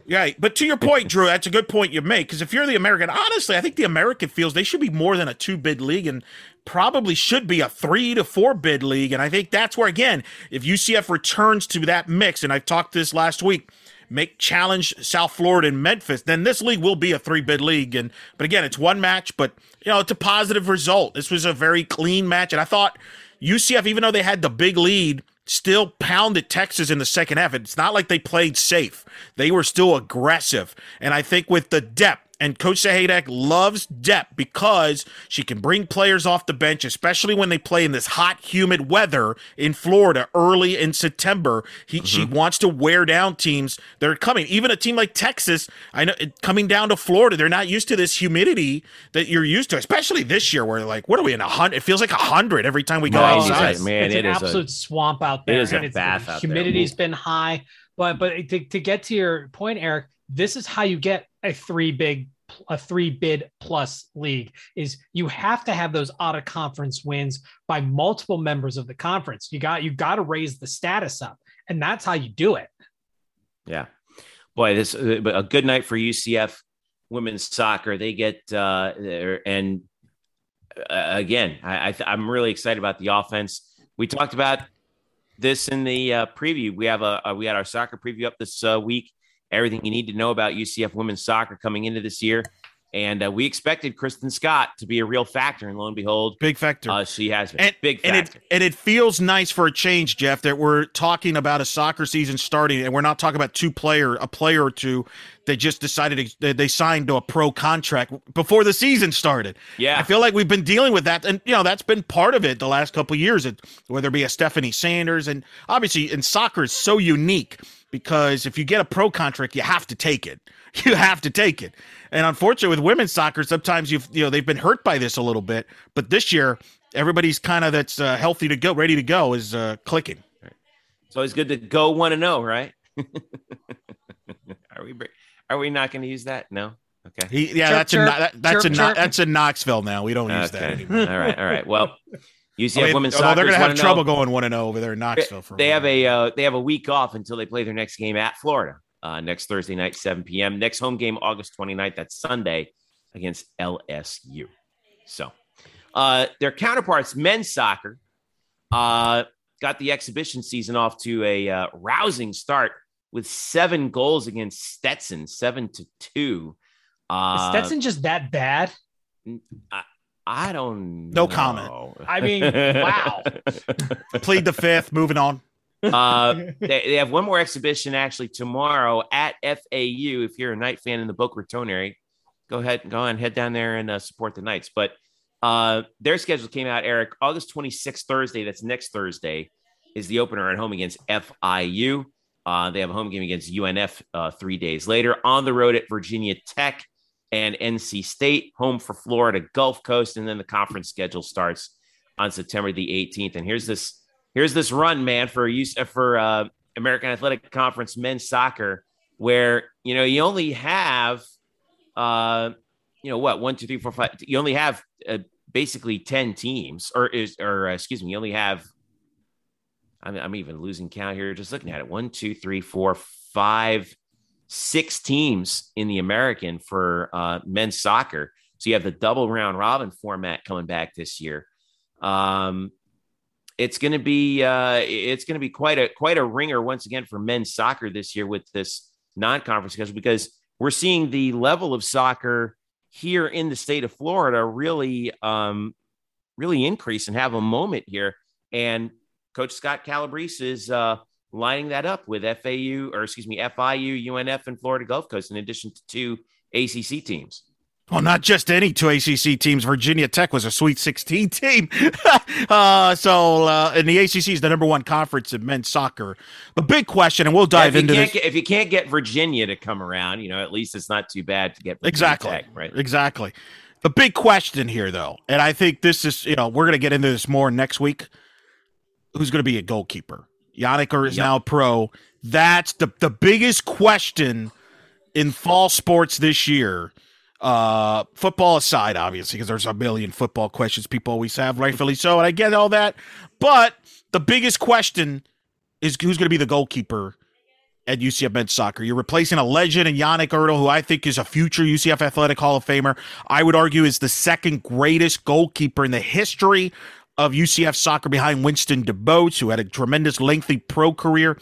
Right. But to your point, Drew, that's a good point you make. Because if you're the American, honestly, I think the American feels they should be more than a two bid league and probably should be a three to four bid league. And I think that's where, again, if UCF returns to that mix, and I talked this last week, make challenge South Florida and Memphis, then this league will be a three bid league. And but again, it's one match, but you know, it's a positive result. This was a very clean match. And I thought UCF, even though they had the big lead, still pounded Texas in the second half. It's not like they played safe. They were still aggressive. And I think with the depth, and Coach Sahaydak loves depth because she can bring players off the bench, especially when they play in this hot, humid weather in Florida early in September. He, She mm-hmm. wants to wear down teams that are coming. Even a team like Texas, I know coming down to Florida, they're not used to this humidity that you're used to, especially this year where like, what are we in a hundred? It feels like a hundred every time we go Right, outside. it's- man, it's it an is a- absolute swamp out there. is a and it's- bath out there. Humidity's been high, but but to, to get to your point, Eric, this is how you get a three big a three bid plus league is you have to have those out of conference wins by multiple members of the conference. You got you got to raise the status up, and that's how you do it. Yeah, boy, this uh, a good night for UCF women's soccer. They get uh, and uh, again, I, I I'm really excited about the offense. We talked about this in the uh, preview. We have a, uh we had our soccer preview up this uh, week. Everything you need to know about UCF women's soccer coming into this year, and uh, we expected Kristen Scott to be a real factor, and lo and behold, Big factor. uh, she has been and, big and factor. it and it feels nice for a change, Jeff, that we're talking about a soccer season starting, and we're not talking about two player, a player or two that just decided to, they signed to a pro contract before the season started. yeah, I feel like we've been dealing with that, and you know that's been part of it the last couple of years. It, whether it be a Stephanie Sanders, and obviously in soccer is so unique because if you get a pro contract, you have to take it. You have to take it. And unfortunately, with women's soccer, sometimes you've you know they've been hurt by this a little bit. But this year, everybody's kind of that's uh, healthy to go, ready to go, is uh, clicking. It's always good to go one to know, right? are we are we not going to use that? No. Okay. He, yeah, Chirp, that's chirp, a that, that's chirp, a chirp. that's in Knoxville now. We don't use that anymore. all right. All right. Well, UCF I mean, women's although soccer they're gonna have 1-0. trouble going one and zero over there in Knoxville. For a They have a uh, they have a week off until they play their next game at Florida uh, next Thursday night, 7 p.m. Next home game, August 29th. That's Sunday against LSU. So uh, their counterparts, men's soccer, uh, got the exhibition season off to a uh, rousing start with seven goals against Stetson, seven to two. Is Uh, Stetson just that bad? I don't. No know. comment. I mean, wow. plead the fifth. Moving on. uh, they, they have one more exhibition actually tomorrow at FAU. If you're a Knight fan in the Boca Raton area, go ahead, go and head down there and uh, support the Knights. But uh, their schedule came out, Eric, August 26th, Thursday. That's next Thursday, is the opener at home against FIU. Uh, they have a home game against UNF uh, three days later. On the road at Virginia Tech and NC State, home for Florida Gulf Coast, and then the conference schedule starts on September the 18th. And here's this here's this run, man, for use for uh, American Athletic Conference men's soccer, where you know you only have, uh, you know what, one, two, three, four, five. You only have uh, basically ten teams, or is or uh, excuse me, you only have. I'm, I'm even losing count here. Just looking at it, one, two, three, four, five, six teams in the American for uh, men's soccer. So you have the double round robin format coming back this year. Um, it's going to be uh, it's going to be quite a quite a ringer once again for men's soccer this year with this non-conference schedule because we're seeing the level of soccer here in the state of Florida really um, really increase and have a moment here. And Coach Scott Calabrese is uh, lining that up with FAU or excuse me FIU, UNF, and Florida Gulf Coast in addition to two ACC teams. Well, not just any two ACC teams. Virginia Tech was a Sweet 16 team. uh, so, uh, and the ACC is the number one conference in men's soccer. The big question, and we'll dive if, you into can't this. get, if you can't get Virginia to come around, you know, at least it's not too bad to get Virginia Exactly. Tech, right? Exactly. The big question here, though, and I think this is, you know, we're going to get into this more next week. Who's going to be a goalkeeper? Yannick is Yep. now pro. That's the the biggest question in fall sports this year. Uh, football aside, obviously, because there's a million football questions people always have, rightfully so, and I get all that. But the biggest question is who's going to be the goalkeeper at UCF men's soccer. You're replacing a legend in Yannick Ertl, who I think is a future UCF Athletic Hall of Famer. I would argue is the second greatest goalkeeper in the history of UCF soccer behind Winston DeBoats, who had a tremendous lengthy pro career.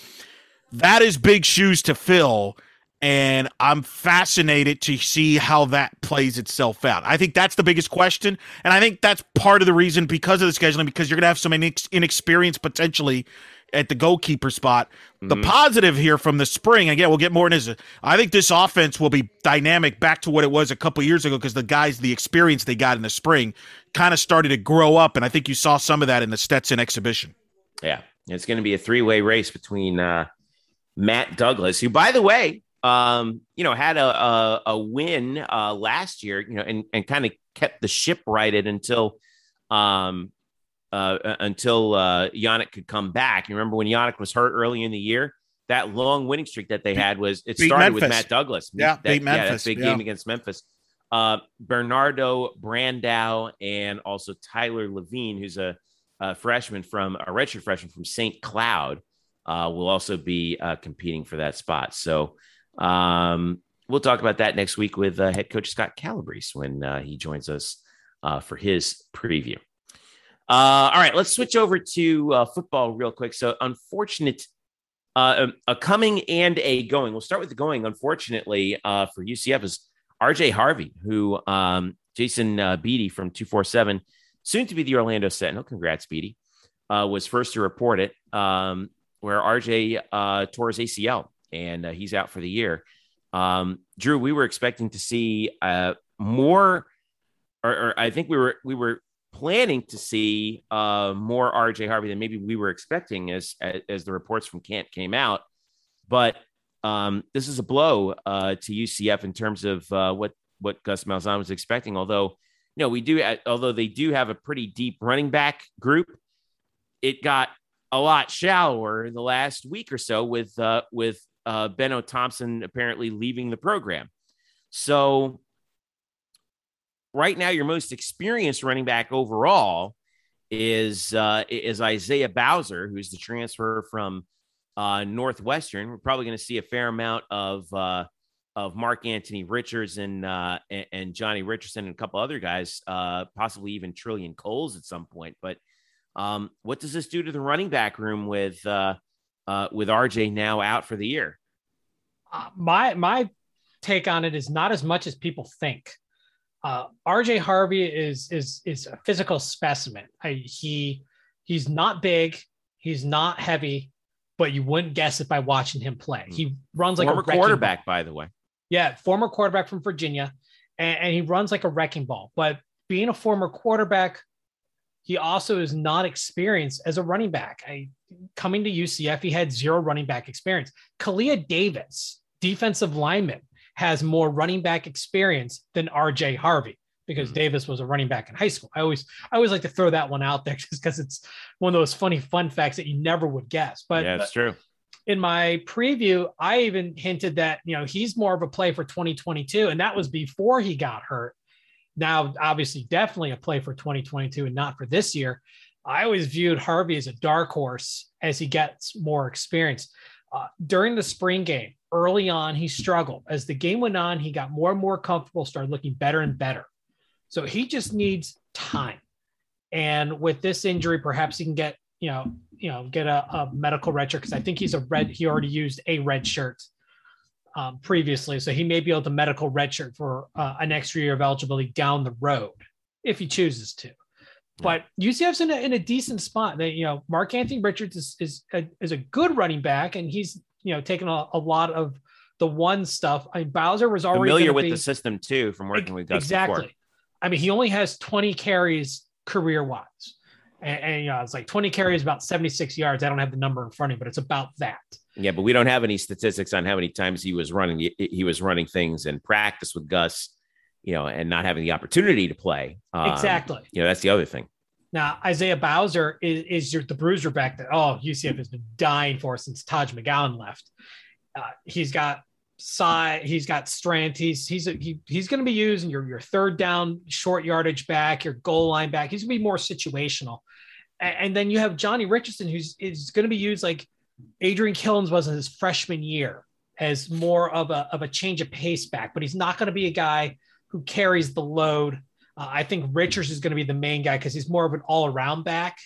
That is big shoes to fill. And I'm fascinated to see how that plays itself out. I think that's the biggest question. And I think that's part of the reason because of the scheduling, because you're going to have some inex- inexperience potentially at the goalkeeper spot. The Mhm. positive here from the spring, again, we'll get more into this. I think this offense will be dynamic back to what it was a couple years ago because the guys, the experience they got in the spring kind of started to grow up. And I think you saw some of that in the Stetson exhibition. Yeah, it's going to be a three-way race between uh, Matt Douglas, who, by the way, um, you know, had a a, a win uh, last year, you know, and and kind of kept the ship righted until um uh until uh Yannick could come back. You remember when Yannick was hurt early in the year? That long winning streak that they had was it started with Matt Douglas. Yeah, that, beat Yeah, that big yeah. game against Memphis. Uh, Bernardo Brandau and also Tyler Levine, who's a, a freshman from a redshirt freshman from St. Cloud, uh, will also be uh, competing for that spot. So um, we'll talk about that next week with uh, head coach Scott Calabrese when uh, he joins us uh, for his preview. All right, let's switch over to football real quick. So, unfortunate, uh, a coming and a going. We'll start with the going. Unfortunately, for UCF is RJ Harvey, who um, Jason uh, Beede from two four seven, soon to be the Orlando Sentinel. Congrats, Beede. Uh, was first to report it, um, where RJ uh, tore his ACL and uh, he's out for the year. Um, Drew, we were expecting to see uh, more, or, or I think we were we were planning to see uh, more RJ Harvey than maybe we were expecting as, as as the reports from Kent came out. but um, this is a blow uh, to UCF in terms of uh, what what Gus Malzahn was expecting. Although, you know, we do although they do have a pretty deep running back group, it got a lot shallower in the last week or so with uh, with uh, Beno Thompson apparently leaving the program. So right now, your most experienced running back overall is uh, is Isaiah Bowser, who's the transfer from uh, Northwestern. We're probably going to see a fair amount of uh, of Mark Anthony Richards and uh, and Johnny Richardson and a couple other guys, uh, possibly even Trillian Coles at some point. But um, what does this do to the running back room with uh, uh, with RJ now out for the year? My my take on it is not as much as people think. RJ Harvey is is is a physical specimen. I, he he's not big, he's not heavy, but you wouldn't guess it by watching him play. Mm. He runs like former a quarterback, ball. by the way. Yeah, former quarterback from Virginia, and, and he runs like a wrecking ball. But being a former quarterback, he also is not experienced as a running back. I, coming to UCF, he had zero running back experience. Kalia Davis, defensive lineman, has more running back experience than RJ Harvey because mm-hmm. Davis was a running back in high school. I always I always like to throw that one out there just because it's one of those funny fun facts that you never would guess. But yeah, it's true. In my preview, I even hinted that you know he's more of a play for 2022, and that was before he got hurt now obviously definitely a play for 2022 and not for this year. I always viewed Harvey as a dark horse as he gets more experience. Uh, during the spring game, early on, he struggled. As the game went on, he got more and more comfortable, started looking better and better. So he just needs time. And with this injury, perhaps he can get, you know, you know, get a, a medical red shirt because I think he's a red. He already used a red shirt um, previously, so he may be able to medical redshirt for uh, an extra year of eligibility down the road if he chooses to. But UCF's in a, in a decent spot. They, you know, Mark Anthony Richards is is a, is a good running back, and he's you know taken a, a lot of the one stuff. I mean, Bowser was already familiar with be, the system too from working with Gus exactly. Before. I mean, he only has 20 carries career wise. And, and, you know, it's like 20 carries, about 76 yards. I don't have the number in front of me, but it's about that. Yeah, but we don't have any statistics on how many times he was running. He, was running things in practice with Gus, you know, and not having the opportunity to play. Um, exactly. You know, that's the other thing. Now, Isaiah Bowser is, is your, the bruiser back that, oh, UCF has been dying for since Taj McGowan left. Uh, he's got size, he's got strength. He's he's a, he, he's going to be using your your third down, short yardage back, your goal line back. He's going to be more situational. And, and then you have Johnny Richardson, who's is going to be used like Adrian Killins was in his freshman year as more of a, of a change of pace back, but he's not going to be a guy who carries the load. Uh, I think Richards is going to be the main guy because he's more of an all around back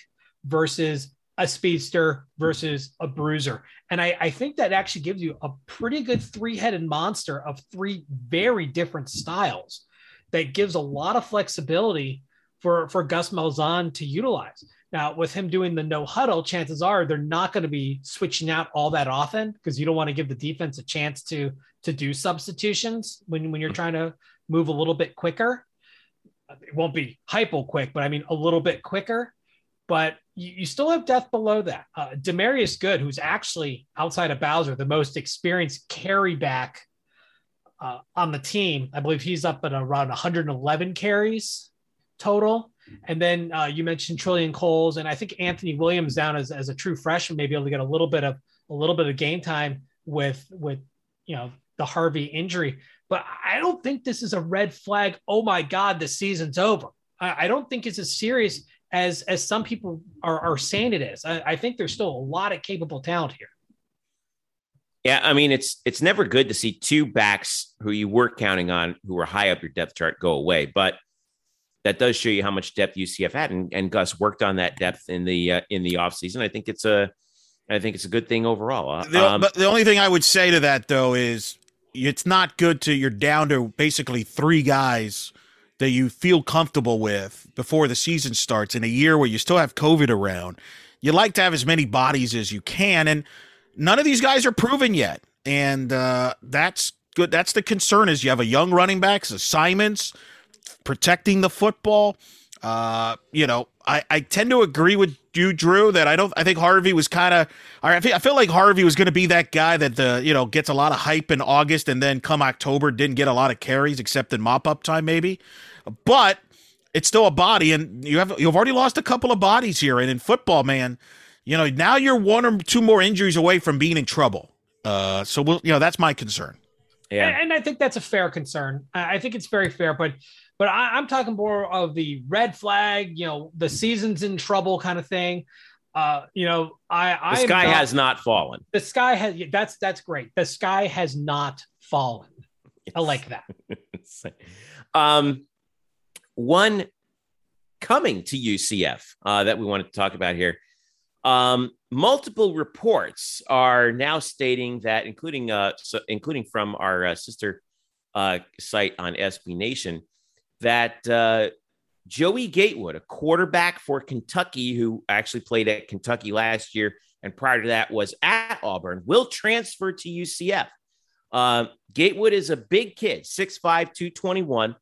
versus a speedster versus a bruiser. And I, I think that actually gives you a pretty good three headed monster of three very different styles that gives a lot of flexibility for, for Gus Malzahn to utilize. Now, with him doing the no huddle, chances are they're not going to be switching out all that often because you don't want to give the defense a chance to to do substitutions when, when you're trying to move a little bit quicker. It won't be Heupel quick, but I mean a little bit quicker. But you, you still have depth below that. Uh, Demarius Good, who's actually outside of Bowser, the most experienced carry back uh, on the team. I believe he's up at around 111 carries total. And then uh, you mentioned Trillian Coles, and I think Anthony Williams down as, as a true freshman may be able to get a little bit of a little bit of game time with with you know the Harvey injury. But I don't think this is a red flag. Oh my God, the season's over. I, I don't think it's as serious as as some people are, are saying it is. I, I think there's still a lot of capable talent here. Yeah, I mean it's it's never good to see two backs who you were counting on who were high up your depth chart go away, but that does show you how much depth UCF had, and, and Gus worked on that depth in the uh, in the offseason. I think it's a, I think it's a good thing overall. Uh, the, um, but the only thing I would say to that though is it's not good to you're down to basically three guys that you feel comfortable with before the season starts in a year where you still have COVID around. You like to have as many bodies as you can, and none of these guys are proven yet, and uh, that's good. That's the concern is you have a young running backs, assignments protecting the football. Uh, you know, I, I tend to agree with you, Drew, that I don't. I think Harvey was kind of. I feel, I feel like Harvey was going to be that guy that the you know gets a lot of hype in August and then come October didn't get a lot of carries except in mop up time maybe, but it's still a body and you have you've already lost a couple of bodies here and in football, man, you know now you're one or two more injuries away from being in trouble. Uh, so we'll you know that's my concern. Yeah, and, and I think that's a fair concern. I think it's very fair, but but I, am talking more of the red flag, you know, the season's in trouble kind of thing. Uh, you know, I, I the sky not, has not fallen. The sky has that's that's great. The sky has not fallen. I like that. um, one coming to UCF uh, that we wanted to talk about here. Um, multiple reports are now stating that, including uh, so, including from our uh, sister uh, site on SB Nation, that uh, Joey Gatewood, a quarterback for Kentucky, who actually played at Kentucky last year and prior to that was at Auburn, will transfer to UCF. Uh, Gatewood is a big kid, 6'5, 221.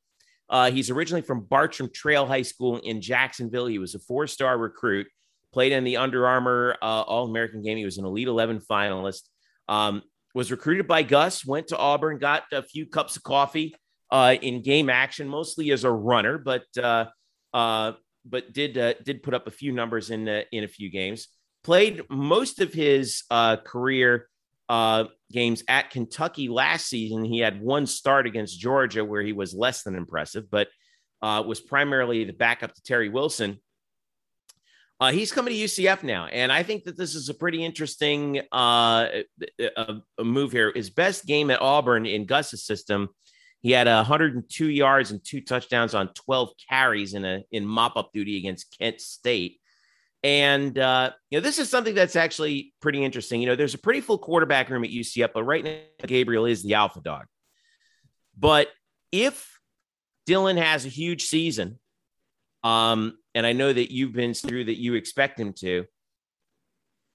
Uh, he's originally from Bartram Trail High School in Jacksonville. He was a four star recruit, played in the Under Armour uh, All American game. He was an Elite 11 finalist. Um, was recruited by Gus, went to Auburn, got a few cups of coffee, uh, in game action, mostly as a runner, but uh, uh, but did uh, did put up a few numbers in in a few games. Played most of his uh, career uh, games at Kentucky last season. He had one start against Georgia where he was less than impressive, but was primarily the backup to Terry Wilson. Uh, he's coming to UCF now, and I think that this is a pretty interesting uh, a, a move here. His best game at Auburn in Gus's system he had 102 yards and two touchdowns on 12 carries in a in mop up duty against Kent State. And uh, you know, this is something that's actually pretty interesting. You know, there's a pretty full quarterback room at UCF, but right now Gabriel is the alpha dog. But if Dillon has a huge season, um, and I know that you've been through that you expect him to,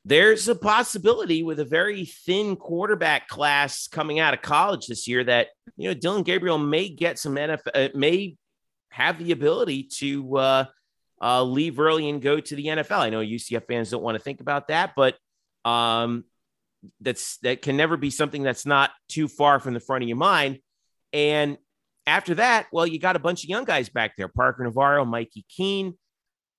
there's a possibility with a very thin quarterback class coming out of college this year that you know Dillon Gabriel may get some NFL, uh, may have the ability to uh, uh, leave early and go to the NFL. I know UCF fans don't want to think about that, but um, that's that can never be something that's not too far from the front of your mind. And after that, well, you got a bunch of young guys back there: Parker Navarro, Mikey Keene,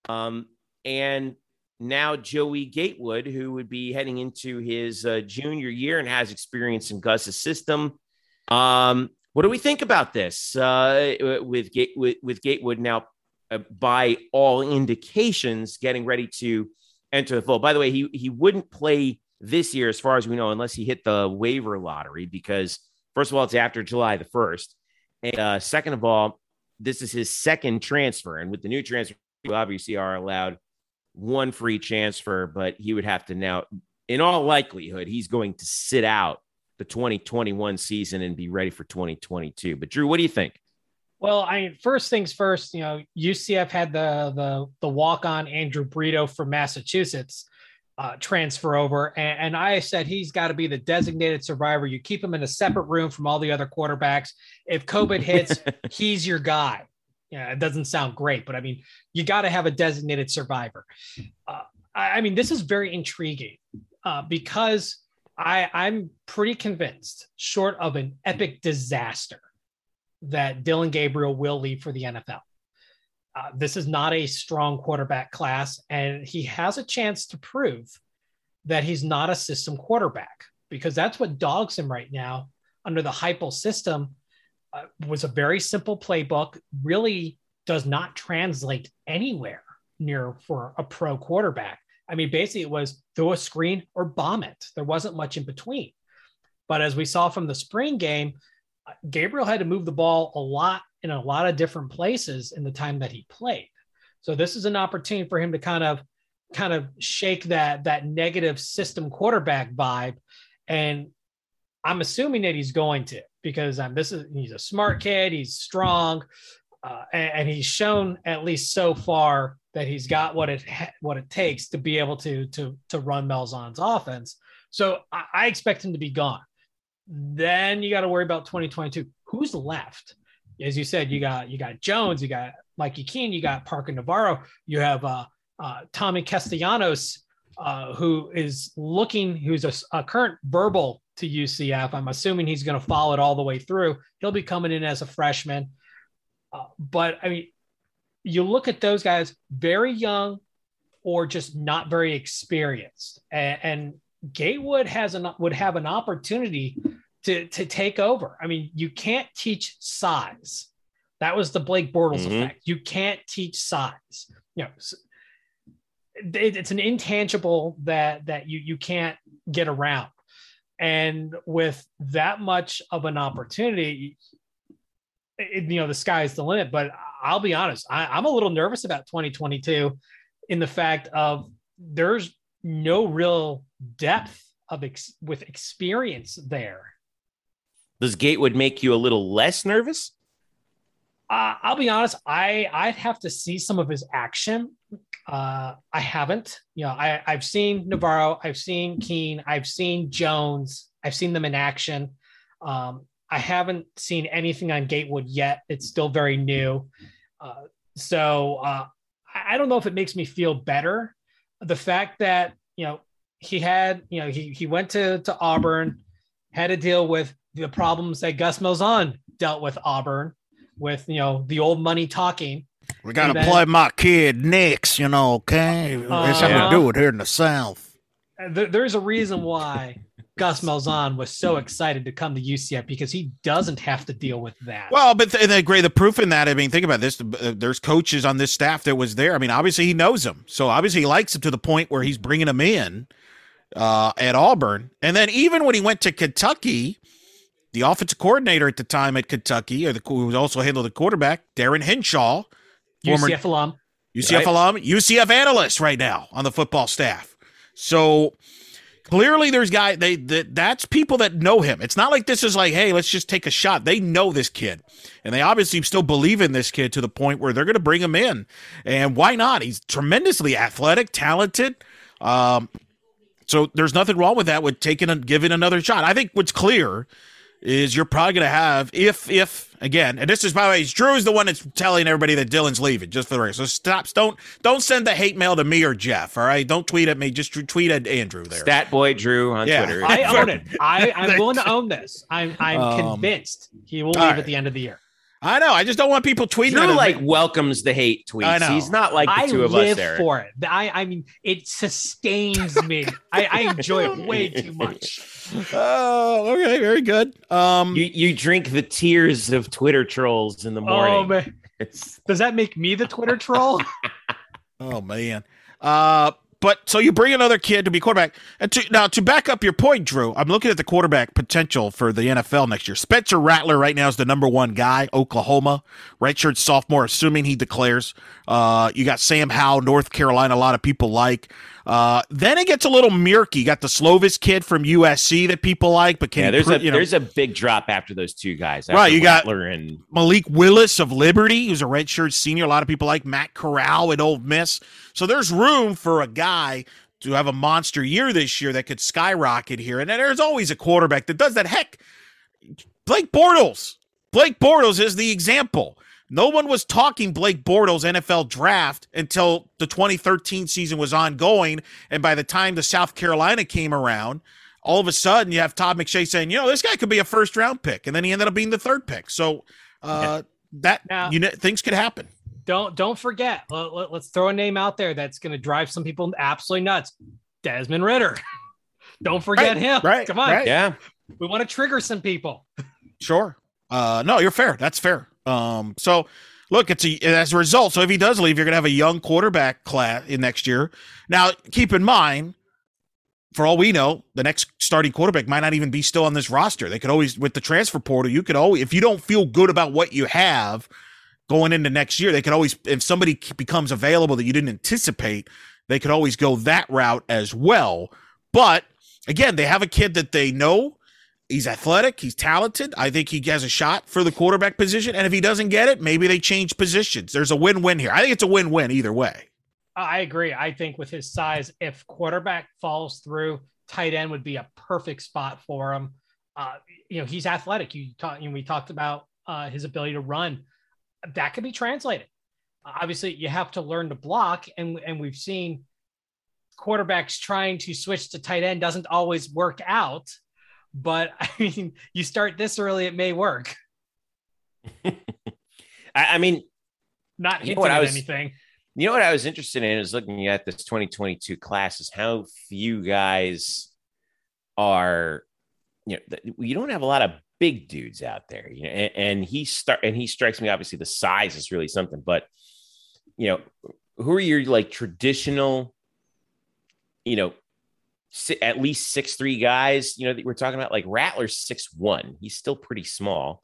um, and now Joey Gatewood, who would be heading into his uh, junior year and has experience in Gus's system. Um, what do we think about this uh, with, Gate, with, with Gatewood now, uh, by all indications, getting ready to enter the fold? By the way, he he wouldn't play this year, as far as we know, unless he hit the waiver lottery, because first of all, it's after July the first, and uh, second of all, this is his second transfer, and with the new transfer, obviously are allowed one free transfer, but he would have to now, in all likelihood, he's going to sit out the 2021 season and be ready for 2022. But Drew, what do you think? Well, I mean, first things first, you know, UCF had the the the walk on Andrew Brito from Massachusetts uh, transfer over, and, and I said he's got to be the designated survivor. You keep him in a separate room from all the other quarterbacks. If COVID hits, he's your guy yeah, it doesn't sound great, but I mean, you got to have a designated survivor. Uh, I, I, mean, this is very intriguing uh, because I, I'm pretty convinced, short of an epic disaster, that Dillon Gabriel will leave for the NFL. Uh, this is not a strong quarterback class, and he has a chance to prove that he's not a system quarterback because that's what dogs him right now under the Heupel system was a very simple playbook, really does not translate anywhere near for a pro quarterback. I mean, basically, it was throw a screen or bomb it. There wasn't much in between. But as we saw from the spring game, uh, Gabriel had to move the ball a lot in a lot of different places in the time that he played. So this is an opportunity for him to kind of kind of shake that that negative system quarterback vibe and I'm assuming that he's going to because um, this is he's a smart kid, he's strong, uh, and, and, he's shown at least so far that he's got what it what it takes to be able to to to run Malzahn's offense. So I, I expect him to be gone. Then you got to worry about 2022. Who's left? as you said, you got you got Jones, you got Mikey Keene, you got Parker Navarro, you have uh, uh, Tommy Castellanos, uh, who is looking, who's a, a, current verbal to UCF. I'm assuming he's going to follow it all the way through. He'll be coming in as a freshman. Uh, but I mean, you look at those guys, very young or just not very experienced, and, and Gatewood has an would have an opportunity to to take over. I mean, you can't teach size. That was the Blake Bortles mm-hmm. effect. You can't teach size. You know, it's an intangible that that you you can't get around and with that much of an opportunity it, you know the sky's the limit but i'll be honest I, am a little nervous about 2022 in the fact of there's no real depth of ex- with experience there does gatewood make you a little less nervous uh, I'll be honest. I I'd have to see some of his action. Uh, I haven't. You know, I I've seen Navarro, I've seen Keene, I've seen Jones, I've seen them in action. Um, I haven't seen anything on Gatewood yet. It's still very new. Uh, so uh, I don't know if it makes me feel better. The fact that you know he had you know he he went to to Auburn, had to deal with the problems that Gus Malzahn dealt with Auburn with you know the old money talking. We gotta then, play my kid next, you know. Okay, uh, that's how we do it here in the South. There, there's a reason why Gus Malzahn was so excited to come to UCF because he doesn't have to deal with that. Well, but and the great the proof in that. I mean, think about this. Uh, there's coaches on this staff that was there. I mean, obviously he knows him, so obviously he likes him to the point where he's bringing him in uh, at Auburn, and then even when he went to Kentucky the offensive coordinator at the time at Kentucky, or the, who was also handled the quarterback, Darin Hinshaw, former UCF alum, UCF right. alum, UCF analyst right now on the football staff. So clearly, there's guy they that that's people that know him. It's not like this is like, hey, let's just take a shot. They know this kid, and they obviously still believe in this kid to the point where they're going to bring him in. And why not? He's tremendously athletic, talented. Um, so there's nothing wrong with that with taking and giving another shot. I think what's clear is you're probably going to have if if again, and this is by the way, Drew is the one that's telling everybody that Dillon's leaving. Just for the record, so stop. Don't don't send the hate mail to me or Jeff. All right, don't tweet at me. Just tweet at Andrew there. Stat boy Drew on yeah. Twitter. I own it. I, I'm willing to own this. I'm I'm um, convinced he will leave right. at the end of the year. I know. I just don't want people tweeting. Drew like welcomes the hate tweets. I know. He's not like the I two of us there. for it. I I mean, it sustains me. I, I enjoy it way too much. Oh, okay, very good. Um, you you drink the tears of Twitter trolls in the oh, morning. Oh man, does that make me the Twitter troll? oh man. Uh, but so you bring another kid to be quarterback. And to, now to back up your point, Drew, I'm looking at the quarterback potential for the NFL next year. Spencer Rattler right now is the number one guy, Oklahoma, redshirt sophomore, assuming he declares. Uh, you got Sam Howell, North Carolina, a lot of people like. Uh, then it gets a little murky. You got the Slovis kid from USC that people like, but can yeah, there's pr- a you know, there's a big drop after those two guys. Right, you Rattler got and Malik Willis of Liberty, who's a redshirt senior. A lot of people like Matt Corral at Ole Miss. So there's room for a guy to have a monster year this year that could skyrocket here. And there's always a quarterback that does that. Heck, Blake Bortles. Blake Bortles is the example. No one was talking Blake Bortles NFL draft until the 2013 season was ongoing. And by the time the South Carolina came around, all of a sudden you have Todd McShay saying, you know, this guy could be a first round pick. And then he ended up being the third pick. So uh, that, now, you know, things could happen. Don't, don't forget, let, us throw a name out there that's going to drive some people absolutely nuts. Desmond Ridder. don't forget right, him. Right. Come on. Right. Yeah. We want to trigger some people. Sure. Uh, no, you're fair. That's fair. Um, so look, it's a, as a result. So if he does leave, you're to have a young quarterback class in next year. Now, keep in mind, for all we know, the next starting quarterback might not even be still on this roster. They could always, with the transfer portal, you could always, if you don't feel good about what you have going into next year, they could always, if somebody becomes available that you didn't anticipate, they could always go that route as well. But again, they have a kid that they know he's athletic, he's talented. I think he has a shot for the quarterback position. And if he doesn't get it, maybe they change positions. There's a win win here. I think it's a win win either way. I agree. I think with his size, if quarterback falls through, tight end would be a perfect spot for him. Uh, you know, he's athletic. You talk, you know, we talked about uh, his ability to run. That could be translated. Obviously, you have to learn to block, and and we've seen quarterbacks trying to switch to tight end doesn't always work out. But I mean, you start this early, it may work. I, I mean, Not You know what I was- anything. You know what I was interested in is looking at this 2022 class is how few guys are, you know, you don't have a lot of big dudes out there, you know, and, and he start and he strikes me obviously the size is really something, but you know, who are your like traditional, you know, at least six three guys, you know, that we're talking about like Rattler's six one, he's still pretty small.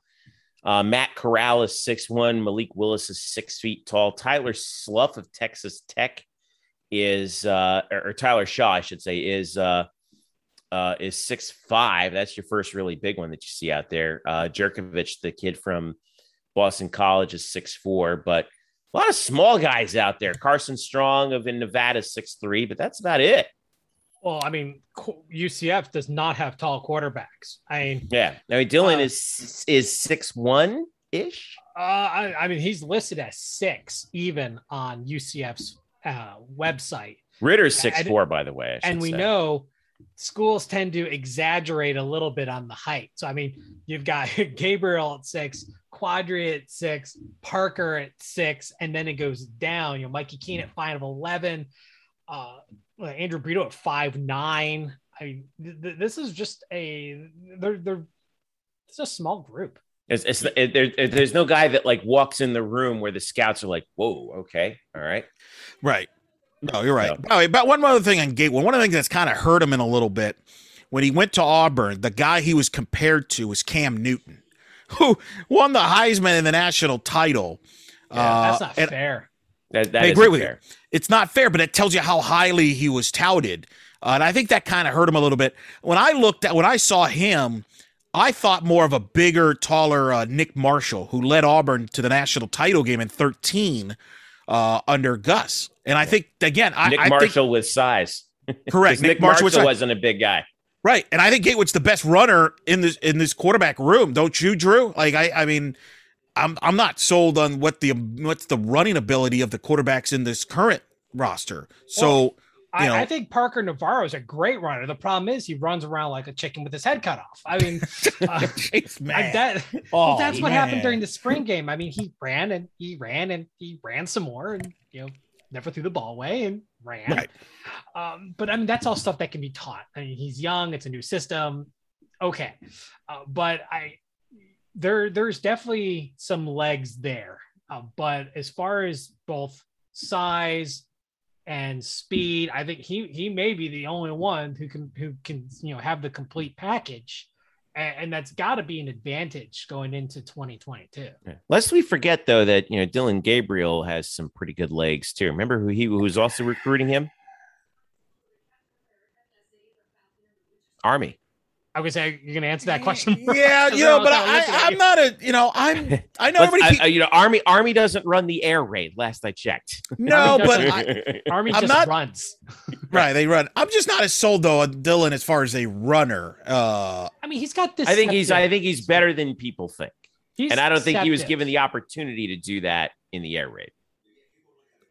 Uh, Matt Corral is six one. Malik Willis is six feet tall. Tyler Slough of Texas Tech is, uh, or, or Tyler Shaw, I should say, is uh, uh, is six five. That's your first really big one that you see out there. Uh, Jurkovec, the kid from Boston College, is six four. But a lot of small guys out there. Carson Strong of in Nevada, six three. But that's about it. Well, I mean, UCF does not have tall quarterbacks. I mean, Yeah. I mean, Dillon Uh, is is six one ish. uh, I, I mean, he's listed as six even on UCF's uh, website, Ridder's six four, by the way. And we say. know schools tend to exaggerate a little bit on the height. So, I mean, you've got Gabriel at six, Quadry at six, Parker at six, and then it goes down. You know, Mikey Keene at five of eleven, uh, Andrew Brito at five nine. I mean, th- th- this is just a they're they're it's a small group. It's, it's it, there, it- there's no guy that like walks in the room where the scouts are like, "Whoa, okay, all right." Right. No, you're right. No. By the way, but one other thing on Gatewood, one of the things that's kind of hurt him in a little bit when he went to Auburn, the guy he was compared to was Cam Newton, who won the Heisman and the national title. That's Uh, not and fair. That, that I agree with fair. it's not fair, but it tells you how highly he was touted. Uh, and I think that kind of hurt him a little bit. When I looked at, when I saw him, I thought more of a bigger, taller uh, Nick Marshall, who led Auburn to the national title game in 13 uh, under Gus. And I think, again, I, Nick I think Marshall with size. Correct. Nick, Nick, Marshall, Marshall, was wasn't a big guy. right, and I think Gatewood's the best runner in this in this quarterback room. Don't you, Drew? Like I, I mean, I'm I'm not sold on what the what's the running ability of the quarterbacks in this current roster. So I, you know- I think Parker Navarro is a great runner. The problem is he runs around like a chicken with his head cut off. I mean, uh, Chase, I, man. that, Oh, well, that's what happened during the spring game. I mean, he ran and he ran and he ran some more and you know never threw the ball away and ran. Right. Um, but I mean, that's all stuff that can be taught. I mean, he's young. It's a new system. Okay, uh, but I there there's definitely some legs there. Uh, but as far as both size and speed, I think he he may be the only one who can who can you know have the complete package, and, and that's got to be an advantage going into 2022. Yeah. Lest we forget though that you know Dillon Gabriel has some pretty good legs too. Remember who he who was also recruiting him? Army. I was say you're gonna answer that question. yeah, you know, but I, I'm not a, you know, I'm, I know Let's- everybody. Keep- I- you know, Army Army doesn't run the air raid. Last I checked. no, Army but I, Army I'm just not- runs. right, they run. I'm just not as sold though on Dillon as far as a runner. Uh, I mean, he's got this. I think he's I think he's better than people think, and I don't think he was given the opportunity to do that in the air raid.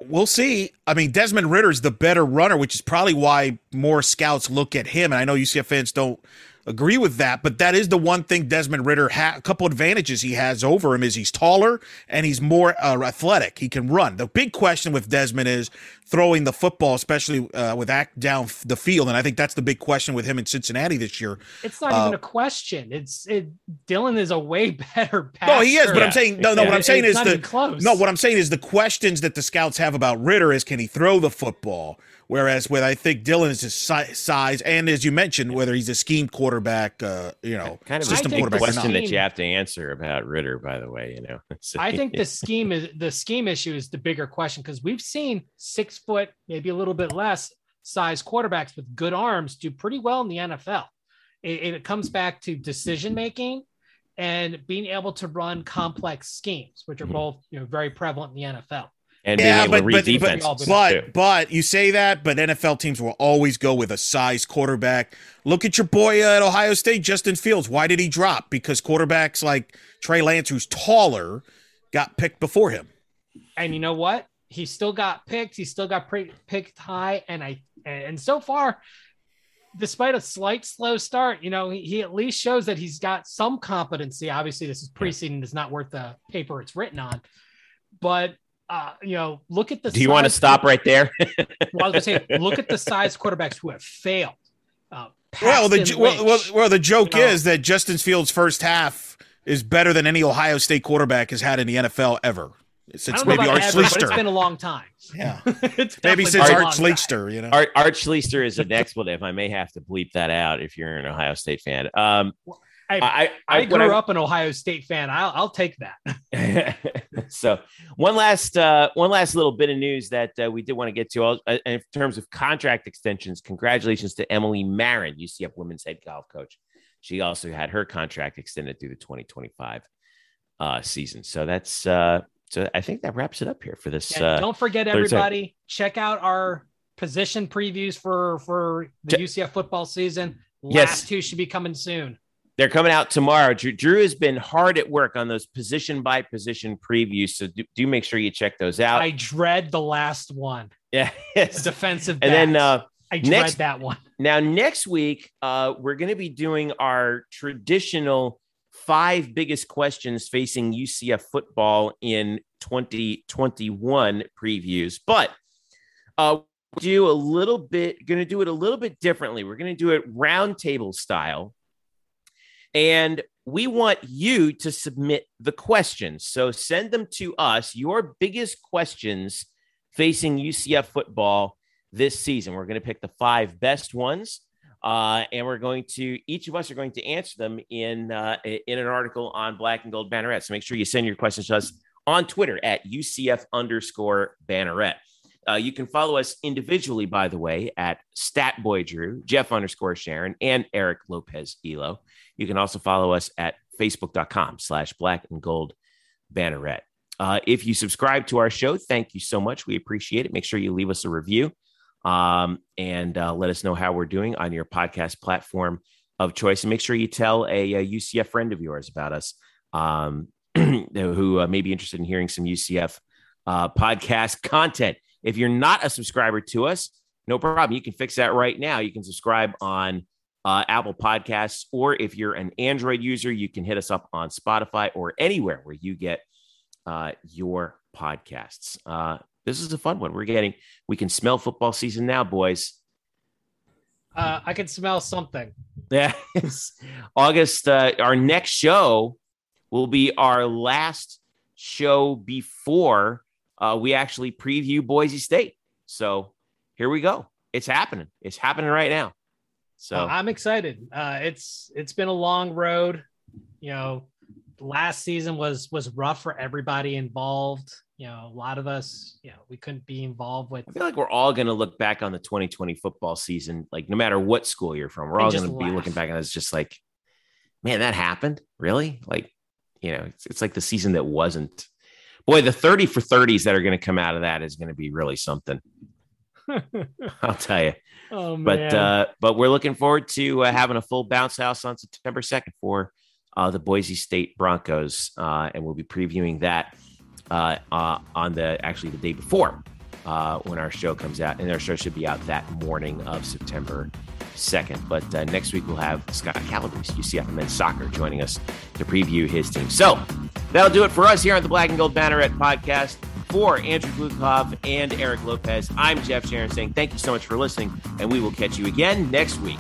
we'll see. I mean, Desmond Ridder's the better runner, which is probably why more scouts look at him. And I know UCF fans don't agree with that, but that is the one thing Desmond Ridder ha- a couple advantages he has over him is he's taller and he's more uh, athletic. He can run. The big question with Desmond is throwing the football, especially uh, with act down the field, and I think that's the big question with him in Cincinnati this year. It's not Uh, even a question. It's it. Dillon is a way better passer. No, he is, but Yeah. I'm saying no, no. What I'm saying is the close. no. What I'm saying is the questions that the scouts have about Ridder is can he throw the football? Whereas with I think Dillon is his si- size, and as you mentioned, whether he's a scheme quarterback, uh, you know, Kind of system I think a the quarterback. or question not. that you have to answer about Ridder, by the way. You know, So- I think the scheme is the scheme issue is the bigger question because we've seen six foot, maybe a little bit less size quarterbacks with good arms do pretty well in the NFL. It, it comes back to decision making and being able to run complex schemes, which are Mhm. both you know very prevalent in the NFL. And being Yeah, able but to read but, defense. but but but you say that, but NFL teams will always go with a size quarterback. Look at your boy uh, at Ohio State, Justin Fields. Why did he drop? Because quarterbacks like Trey Lance, who's taller, got picked before him. And you know what? He still got picked. He still got pre- picked high. And I and so far, despite a slight slow start, you know, he, he at least shows that he's got some competency. Obviously, this is preseason; it's not worth the paper it's written on. But uh, you know, look at the. Do you want to stop right there? Well, I was gonna say, look at the size quarterbacks who have failed. Uh, Well, the Paxton well, well, well, the joke You know- is that Justin Fields' first half is better than any Ohio State quarterback has had in the NFL ever. I Since don't know maybe about Art ever, but it's been a long time. Yeah, It's maybe since Arch a Art time. You know. Arch, Art Schlichter is an expletive. I may have to bleep that out if you're an Ohio State fan. Um, I, I, I what grew up an Ohio State fan. I'll, I'll take that. so one last uh, one last little bit of news that uh, we did want to get to uh, in terms of contract extensions. Congratulations to Emily Marin, UCF women's head golf coach. She also had her contract extended through the 2025 uh, season. So that's uh, so I think that wraps it up here for this. And Uh, don't forget, everybody, check out our position previews for for the Che- UCF football season. Yes. Two should be coming soon. They're coming out tomorrow. Drew, Drew has been hard at work on those position by position previews. So do, do make sure you check those out. I dread the last one, yeah. defensive. and then uh, I dread next- that one. Now, next week, uh, we're going to be doing our traditional five biggest questions facing UCF football in 2021 previews, but uh, do a little bit, going to do it a little bit differently. We're going to do it roundtable style. And we want you to submit the questions. So send them to us, your biggest questions facing UCF football this season. We're going to pick the five best ones, uh, and we're going to each of us are going to answer them in uh, in an article on Black and Gold Banneret. So make sure you send your questions to us on Twitter at UCF underscore Banneret. Uh, you can follow us individually, by the way, at Statboy Drew, Jeff underscore Sharon, and Eric Lopez Elo. You can also follow us at facebook.com slash black and gold banneret. Uh, if you subscribe to our show, thank you so much. We appreciate it. Make sure you leave us a review um, and uh, let us know how we're doing on your podcast platform of choice. And make sure you tell a, a UCF friend of yours about us um, who uh, may be interested in hearing some UCF uh, podcast content. If you're not a subscriber to us, no problem. You can fix that right now. You can subscribe on uh, Apple Podcasts, or if you're an Android user, you can hit us up on Spotify or anywhere where you get uh, your podcasts. Uh, this is a fun one. We're getting, we can smell football season now, boys. Uh, I can smell something. Yeah, August. Uh, our next show will be our last show before uh, we actually preview Boise State. So here we go. It's happening. It's happening right now. So I'm excited. Uh, it's it's been a long road. You know, last season was was rough for everybody involved. You know, a lot of us, you know, we couldn't be involved with. I feel like we're all going to look back on the 2020 football season, like no matter what school you're from, we're all going to be looking back on it as just like, man, that happened. Really? Like, you know, it's, it's like the season that wasn't. Boy, the 30 for 30s that are going to come out of that is going to be really something. I'll tell you. oh! But uh, but we're looking forward to uh, having a full bounce house on September 2nd for uh, the Boise State Broncos, uh, and we'll be previewing that uh, uh, on the actually the day before uh, when our show comes out, and our show should be out that morning of September 2nd. But uh, next week we'll have Scott Calabrese, UCF men's soccer, joining us to preview his team. So that'll do it for us here on the Black and Gold Banneret podcast. For Andrew Glukov and Eric Lopez, I'm Jeff Sharon saying thank you so much for listening, and we will catch you again next week.